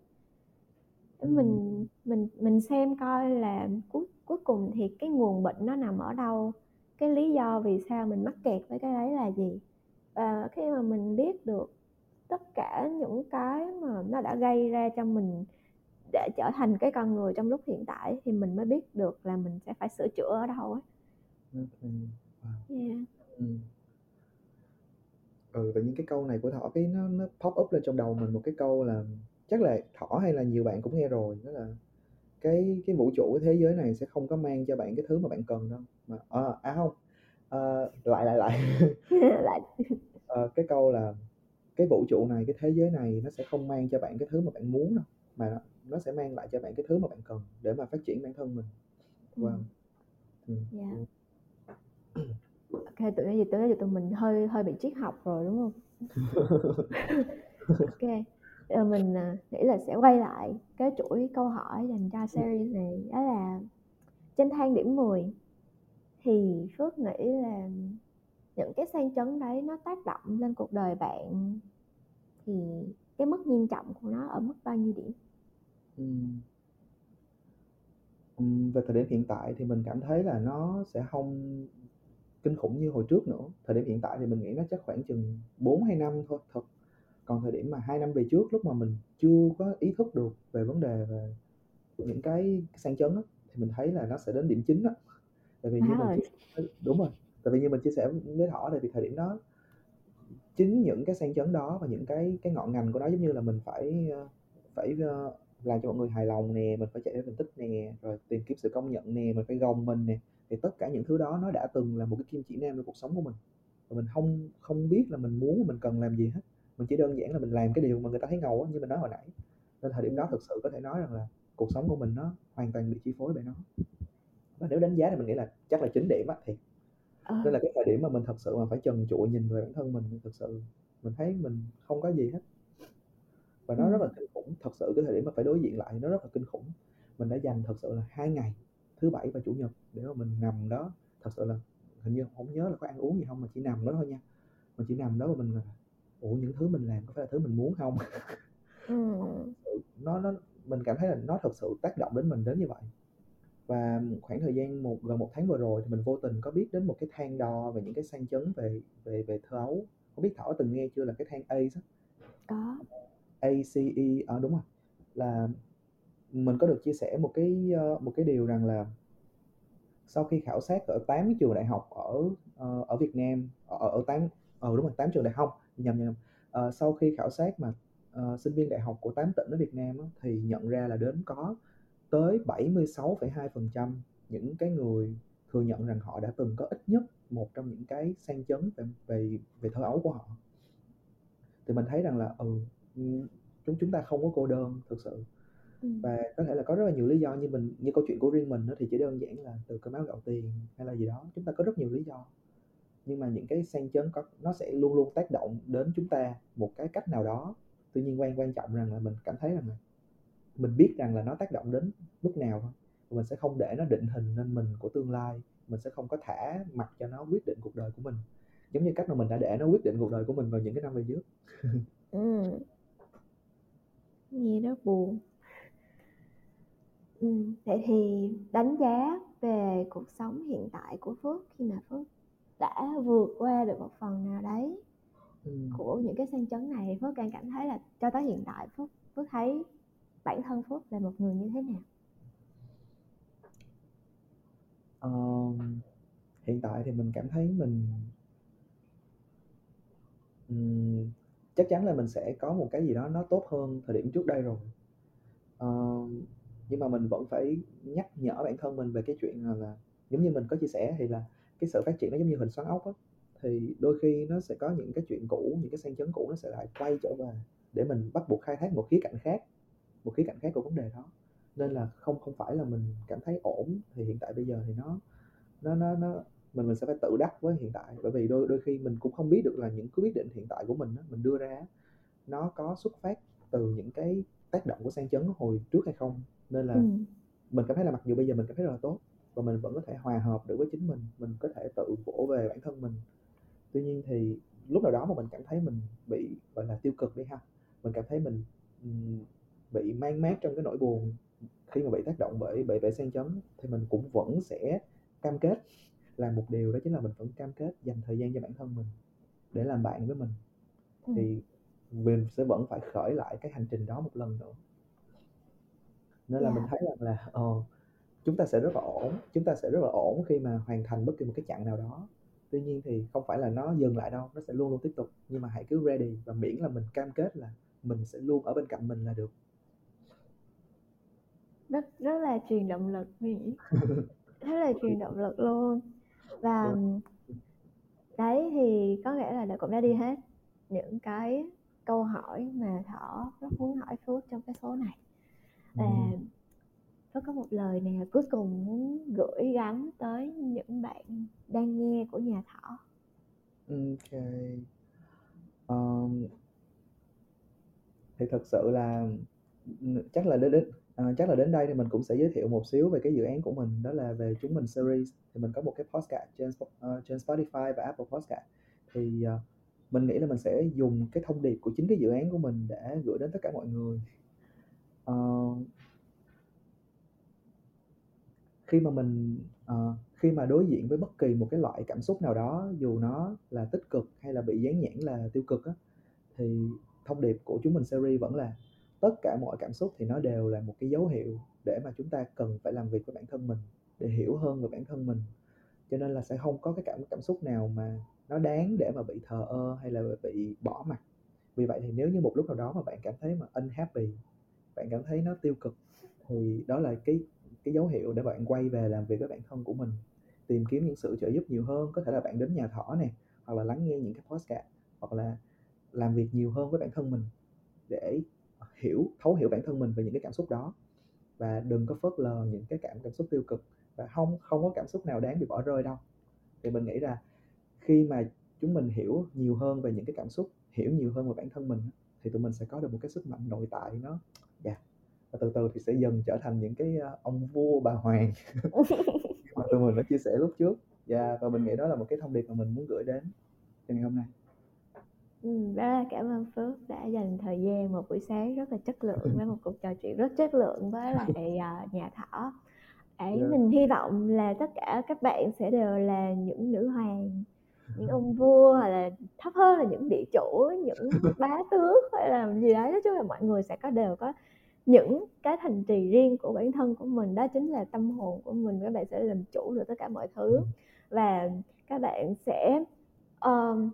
Mình mình mình xem coi là cuối cuối cùng thì cái nguồn bệnh nó nằm ở đâu cái lý do vì sao mình mắc kẹt với cái đấy là gì và khi mà mình biết được tất cả những cái mà nó đã gây ra cho mình để trở thành cái con người trong lúc hiện tại thì mình mới biết được là mình sẽ phải sửa chữa ở đâu ấy okay. wow. yeah. ừ. ừ tự nhiên cái câu này của Thỏ cái nó nó pop up lên trong đầu mình một cái câu là chắc là Thỏ hay là nhiều bạn cũng nghe rồi đó là cái cái vũ trụ cái thế giới này sẽ không có mang cho bạn cái thứ mà bạn cần đâu mà à, à không à, lại lại lại. Lại. À, cái câu là cái vũ trụ này cái thế giới này nó sẽ không mang cho bạn cái thứ mà bạn muốn đâu mà nó, nó sẽ mang lại cho bạn cái thứ mà bạn cần để mà phát triển bản thân mình. Wow. Ừ. yeah. Ừ. ok tự nhiên gì tự nhiên tụi mình hơi hơi bị triết học rồi đúng không? Ok. Giờ mình à, nghĩ là sẽ quay lại cái chuỗi câu hỏi dành cho series này đó là trên thang điểm 10 thì Phước nghĩ là những cái sang chấn đấy nó tác động lên cuộc đời bạn thì cái mức nghiêm trọng của nó ở mức bao nhiêu điểm? ừ. về thời điểm hiện tại thì mình cảm thấy là nó sẽ không kinh khủng như hồi trước nữa. Thời điểm hiện tại thì mình nghĩ nó chắc khoảng chừng 4 2 năm thôi, thật. Còn thời điểm mà hai năm về trước lúc mà mình chưa có ý thức được về vấn đề về những cái sang chấn đó, thì mình thấy là nó sẽ đến điểm chính đó Tại vì như mình chia đúng rồi, tại vì như mình chia sẻ với Thỏ tại vì thời điểm đó chính những cái sang chấn đó và những cái cái ngọn ngành của nó giống như là mình phải, ơ, phải, ơ, làm cho mọi người hài lòng nè, mình phải chạy theo thành tích nè, rồi tìm kiếm sự công nhận nè, mình phải gồng mình nè. Thì tất cả những thứ đó nó đã từng là một cái kim chỉ nam trong cuộc sống của mình. Và mình không không biết là mình muốn, mình cần làm gì hết. Mình chỉ đơn giản là mình làm cái điều mà người ta thấy ngầu á, như mình nói hồi nãy. Nên thời điểm đó thực sự có thể nói rằng là cuộc sống của mình nó hoàn toàn bị chi phối bởi nó. Và nếu đánh giá thì mình nghĩ là chắc là 9 điểm á, thiệt. Ờ. Nên là cái thời điểm mà mình thật sự mà phải trần trụi nhìn về bản thân mình thực sự mình thấy mình không có gì hết. Và nó rất là kinh khủng, thật sự cái thời điểm mà phải đối diện lại nó rất là kinh khủng. Mình đã dành thật sự là hai ngày, thứ Bảy và Chủ nhật để mà mình nằm đó, thật sự là hình như không nhớ là có ăn uống gì không mà chỉ nằm đó thôi nha. Mình chỉ nằm đó và mình là "Ủa, những thứ mình làm có phải là thứ mình muốn không nó nó mình cảm thấy là nó thật sự tác động đến mình đến như vậy. Và khoảng thời gian một gần một tháng vừa rồi thì mình vô tình có biết đến một cái thang đo về những cái sang chấn về về về thơ ấu. Không biết Thảo từng nghe chưa là cái thang ACE á? Có. ACE, ờ, đúng rồi, là mình có được chia sẻ một cái, ơ, một cái điều rằng là sau khi khảo sát ở 8 trường đại học ở, ờ, ở Việt Nam, ở ở 8 ờ, đúng rồi, 8 trường đại học, nhầm, nhầm, ờ, sau khi khảo sát mà, ờ, sinh viên đại học của 8 tỉnh ở Việt Nam á, thì nhận ra là đến có tới 76,2% những cái người thừa nhận rằng họ đã từng có ít nhất một trong những cái sang chấn về về về thơ ấu của họ. Thì mình thấy rằng là, ừ, chúng chúng ta không có cô đơn thực sự. Và có thể là có rất là nhiều lý do như mình như câu chuyện của riêng mình đó thì chỉ đơn giản là từ cơm áo gạo tiền hay là gì đó, chúng ta có rất nhiều lý do. Nhưng mà những cái sang chấn có nó sẽ luôn luôn tác động đến chúng ta một cái cách nào đó. Tuy nhiên quan quan trọng rằng là mình cảm thấy rằng là mình biết rằng là nó tác động đến mức nào thôi. Mình sẽ không để nó định hình nên mình của tương lai, mình sẽ không có thả mặc cho nó quyết định cuộc đời của mình. Giống như cách mà mình đã để nó quyết định cuộc đời của mình vào những cái năm về trước. Ừm. Nghe rất buồn. Ừm, vậy thì đánh giá về cuộc sống hiện tại của Phước khi mà Phước đã vượt qua được một phần nào đấy Ừm. của những cái sang chấn này, Phước đang cảm thấy là cho tới hiện tại Phước Phước thấy bản thân Phước là một người như thế nào? Ờm, hiện tại thì mình cảm thấy mình um, chắc chắn là mình sẽ có một cái gì đó nó tốt hơn thời điểm trước đây rồi. Ờm, nhưng mà mình vẫn phải nhắc nhở bản thân mình về cái chuyện là là giống như mình có chia sẻ thì là cái sự phát triển nó giống như hình xoắn ốc á, thì đôi khi nó sẽ có những cái chuyện cũ, những cái sang chấn cũ nó sẽ lại quay trở về để mình bắt buộc khai thác một khía cạnh khác, một khía cạnh khác của vấn đề đó. Nên là không không phải là mình cảm thấy ổn thì hiện tại bây giờ thì nó nó nó nó mình mình sẽ phải tự đắc với hiện tại, bởi vì đôi đôi khi mình cũng không biết được là những cái quyết định hiện tại của mình á, mình đưa ra nó có xuất phát từ những cái tác động của sang chấn hồi trước hay không. Nên là Ừm. mình cảm thấy là mặc dù bây giờ mình cảm thấy rất là tốt và mình vẫn có thể hòa hợp được với chính mình, mình có thể tự vỗ về bản thân mình. Tuy nhiên thì lúc nào đó mà mình cảm thấy mình bị, gọi là, tiêu cực đi ha, mình cảm thấy mình, bị mang mát trong cái nỗi buồn khi mà bị tác động bởi bởi bởi sang chấn thì mình cũng vẫn sẽ cam kết làm một điều đó chính là mình vẫn cam kết dành thời gian cho bản thân mình để làm bạn với mình. Ừm. Thì mình sẽ vẫn phải khởi lại cái hành trình đó một lần nữa. Nên là mình thấy rằng là, ờ, chúng ta sẽ rất là ổn, chúng ta sẽ rất là ổn khi mà hoàn thành bất kỳ một cái chặng nào đó. tuy nhiên thì không phải là nó dừng lại đâu nó sẽ luôn luôn tiếp tục nhưng mà hãy cứ ready và miễn là mình cam kết là mình sẽ luôn ở bên cạnh mình là được rất rất là truyền động lực mình rất là truyền động lực luôn. Và đấy thì có nghĩa là đã cũng đã đi hết những cái câu hỏi mà thỏ rất muốn hỏi phước trong cái số này. Và Phước có một lời nào cuối cùng muốn gửi gắm tới những bạn đang nghe của nhà thỏ ok. Um, thì thật sự là chắc là đến, đến à, chắc là đến đây thì mình cũng sẽ giới thiệu một xíu về cái dự án của mình đó là về chúng mình series. Thì mình có một cái podcast trên uh, trên Spotify và Apple Podcast. Thì uh, mình nghĩ là mình sẽ dùng cái thông điệp của chính cái dự án của mình để gửi đến tất cả mọi người. Uh, khi mà mình uh, khi mà đối diện với bất kỳ một cái loại cảm xúc nào đó dù nó là tích cực hay là bị dán nhãn là tiêu cực á, thì thông điệp của chúng mình series vẫn là tất cả mọi cảm xúc thì nó đều là một cái dấu hiệu để mà chúng ta cần phải làm việc với bản thân mình, để hiểu hơn về bản thân mình. Cho nên là sẽ không có cái cảm cảm xúc nào mà nó đáng để mà bị thờ ơ hay là bị bỏ mặt vì vậy thì nếu như một lúc nào đó mà bạn cảm thấy mà unhappy, bạn cảm thấy nó tiêu cực, thì đó là cái cái dấu hiệu để bạn quay về làm việc với bản thân của mình. Tìm kiếm những sự trợ giúp nhiều hơn, có thể là bạn đến nhà thỏ này hoặc là lắng nghe những cái podcast, hoặc là làm việc nhiều hơn với bản thân mình để hiểu thấu hiểu bản thân mình về những cái cảm xúc đó. Và đừng có phớt lờ những cái cảm cảm xúc tiêu cực. Và không không có cảm xúc nào đáng bị bỏ rơi đâu. Thì mình nghĩ là khi mà chúng mình hiểu nhiều hơn về những cái cảm xúc hiểu nhiều hơn về bản thân mình thì tụi mình sẽ có được một cái sức mạnh nội tại nó dạ. Yeah. và từ từ thì sẽ dần trở thành những cái ờ, ông vua bà hoàng. Mà tụi mình đã chia sẻ lúc trước. Dạ yeah. và mình nghĩ đó là một cái thông điệp mà mình muốn gửi đến cho ngày hôm nay Ừ, rất là cảm ơn Phước đã dành thời gian một buổi sáng rất là chất lượng với một cuộc trò chuyện rất chất lượng với lại uh, nhà thỏ. Ấy yeah. Dạ. mình hy vọng là tất cả các bạn sẽ đều là những nữ hoàng, những ông vua hoặc là thấp hơn là những địa chủ, những bá tước hay là gì đấy. Nói chung là mọi người sẽ có đều có những cái thành trì riêng của bản thân của mình đó chính là tâm hồn của mình các bạn sẽ làm chủ được tất cả mọi thứ và các bạn sẽ um,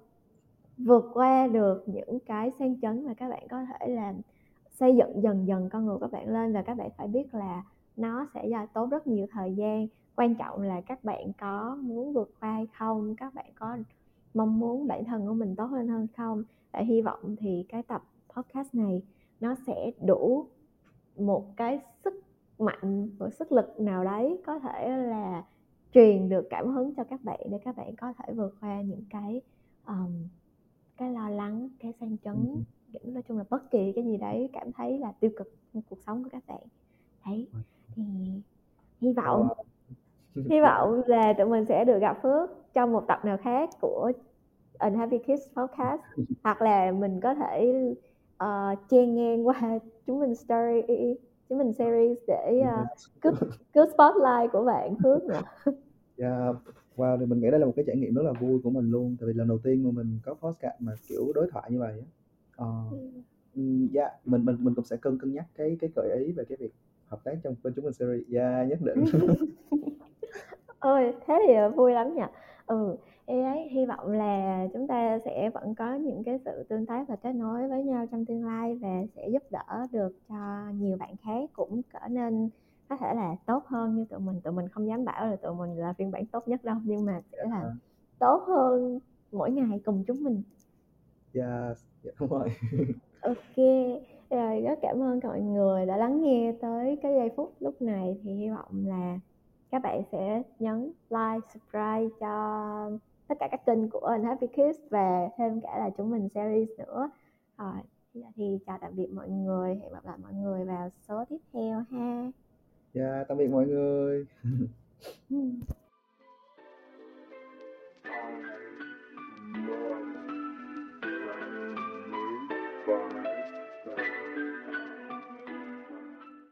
vượt qua được những cái sang chấn mà các bạn có thể làm xây dựng dần dần con người các bạn lên và các bạn phải biết là nó sẽ là tốn rất nhiều thời gian. Quan trọng là các bạn có muốn vượt qua hay không các bạn có mong muốn bản thân của mình tốt hơn hơn không. Và hy vọng thì cái tập podcast này nó sẽ đủ một cái sức mạnh một sức lực nào đấy có thể là truyền được cảm hứng cho các bạn để các bạn có thể vượt qua những cái um, cái lo lắng cái sang chấn những nói chung là bất kỳ cái gì đấy cảm thấy là tiêu cực trong cuộc sống của các bạn. Đấy thì hy vọng hy vọng là tụi mình sẽ được gặp Phước trong một tập nào khác của Unhappy Kids Podcast hoặc là mình có thể uh, chen ngang qua chúng mình story chúng mình series để uh, cướp cướp spotlight của bạn Phước nữa. Yeah, Wow, thì mình nghĩ đây là một cái trải nghiệm rất là vui của mình luôn, tại vì lần đầu tiên mà mình có podcast mà, kiểu, đối thoại như vậy á. Ờ, ừm, yeah, mình mình mình cũng sẽ cân cân nhắc cái cái gợi ý về cái việc hợp tác trong bên chúng mình series. Yeah, nhất định. Ôi, thế thì, ờ, vui lắm nhỉ? Ừ, thì đấy, hy vọng là chúng ta sẽ vẫn có những cái sự tương tác và kết nối với nhau trong tương lai và sẽ giúp đỡ được cho nhiều bạn khác cũng trở nên có thể là tốt hơn như tụi mình. Tụi mình không dám bảo là tụi mình là phiên bản tốt nhất đâu nhưng mà sẽ là yeah. tốt hơn mỗi ngày cùng chúng mình. Dạ yeah, yeah, đúng rồi. Ok rồi rất cảm ơn mọi người đã lắng nghe tới cái giây phút lúc này. Thì hy vọng là các bạn sẽ nhấn like subscribe cho tất cả các kênh của Unhappy Kids và thêm cả là chúng mình series nữa. Rồi thì chào tạm biệt mọi người hẹn gặp lại mọi người vào số tiếp theo ha Dạ, tạm biệt mọi người. Bye.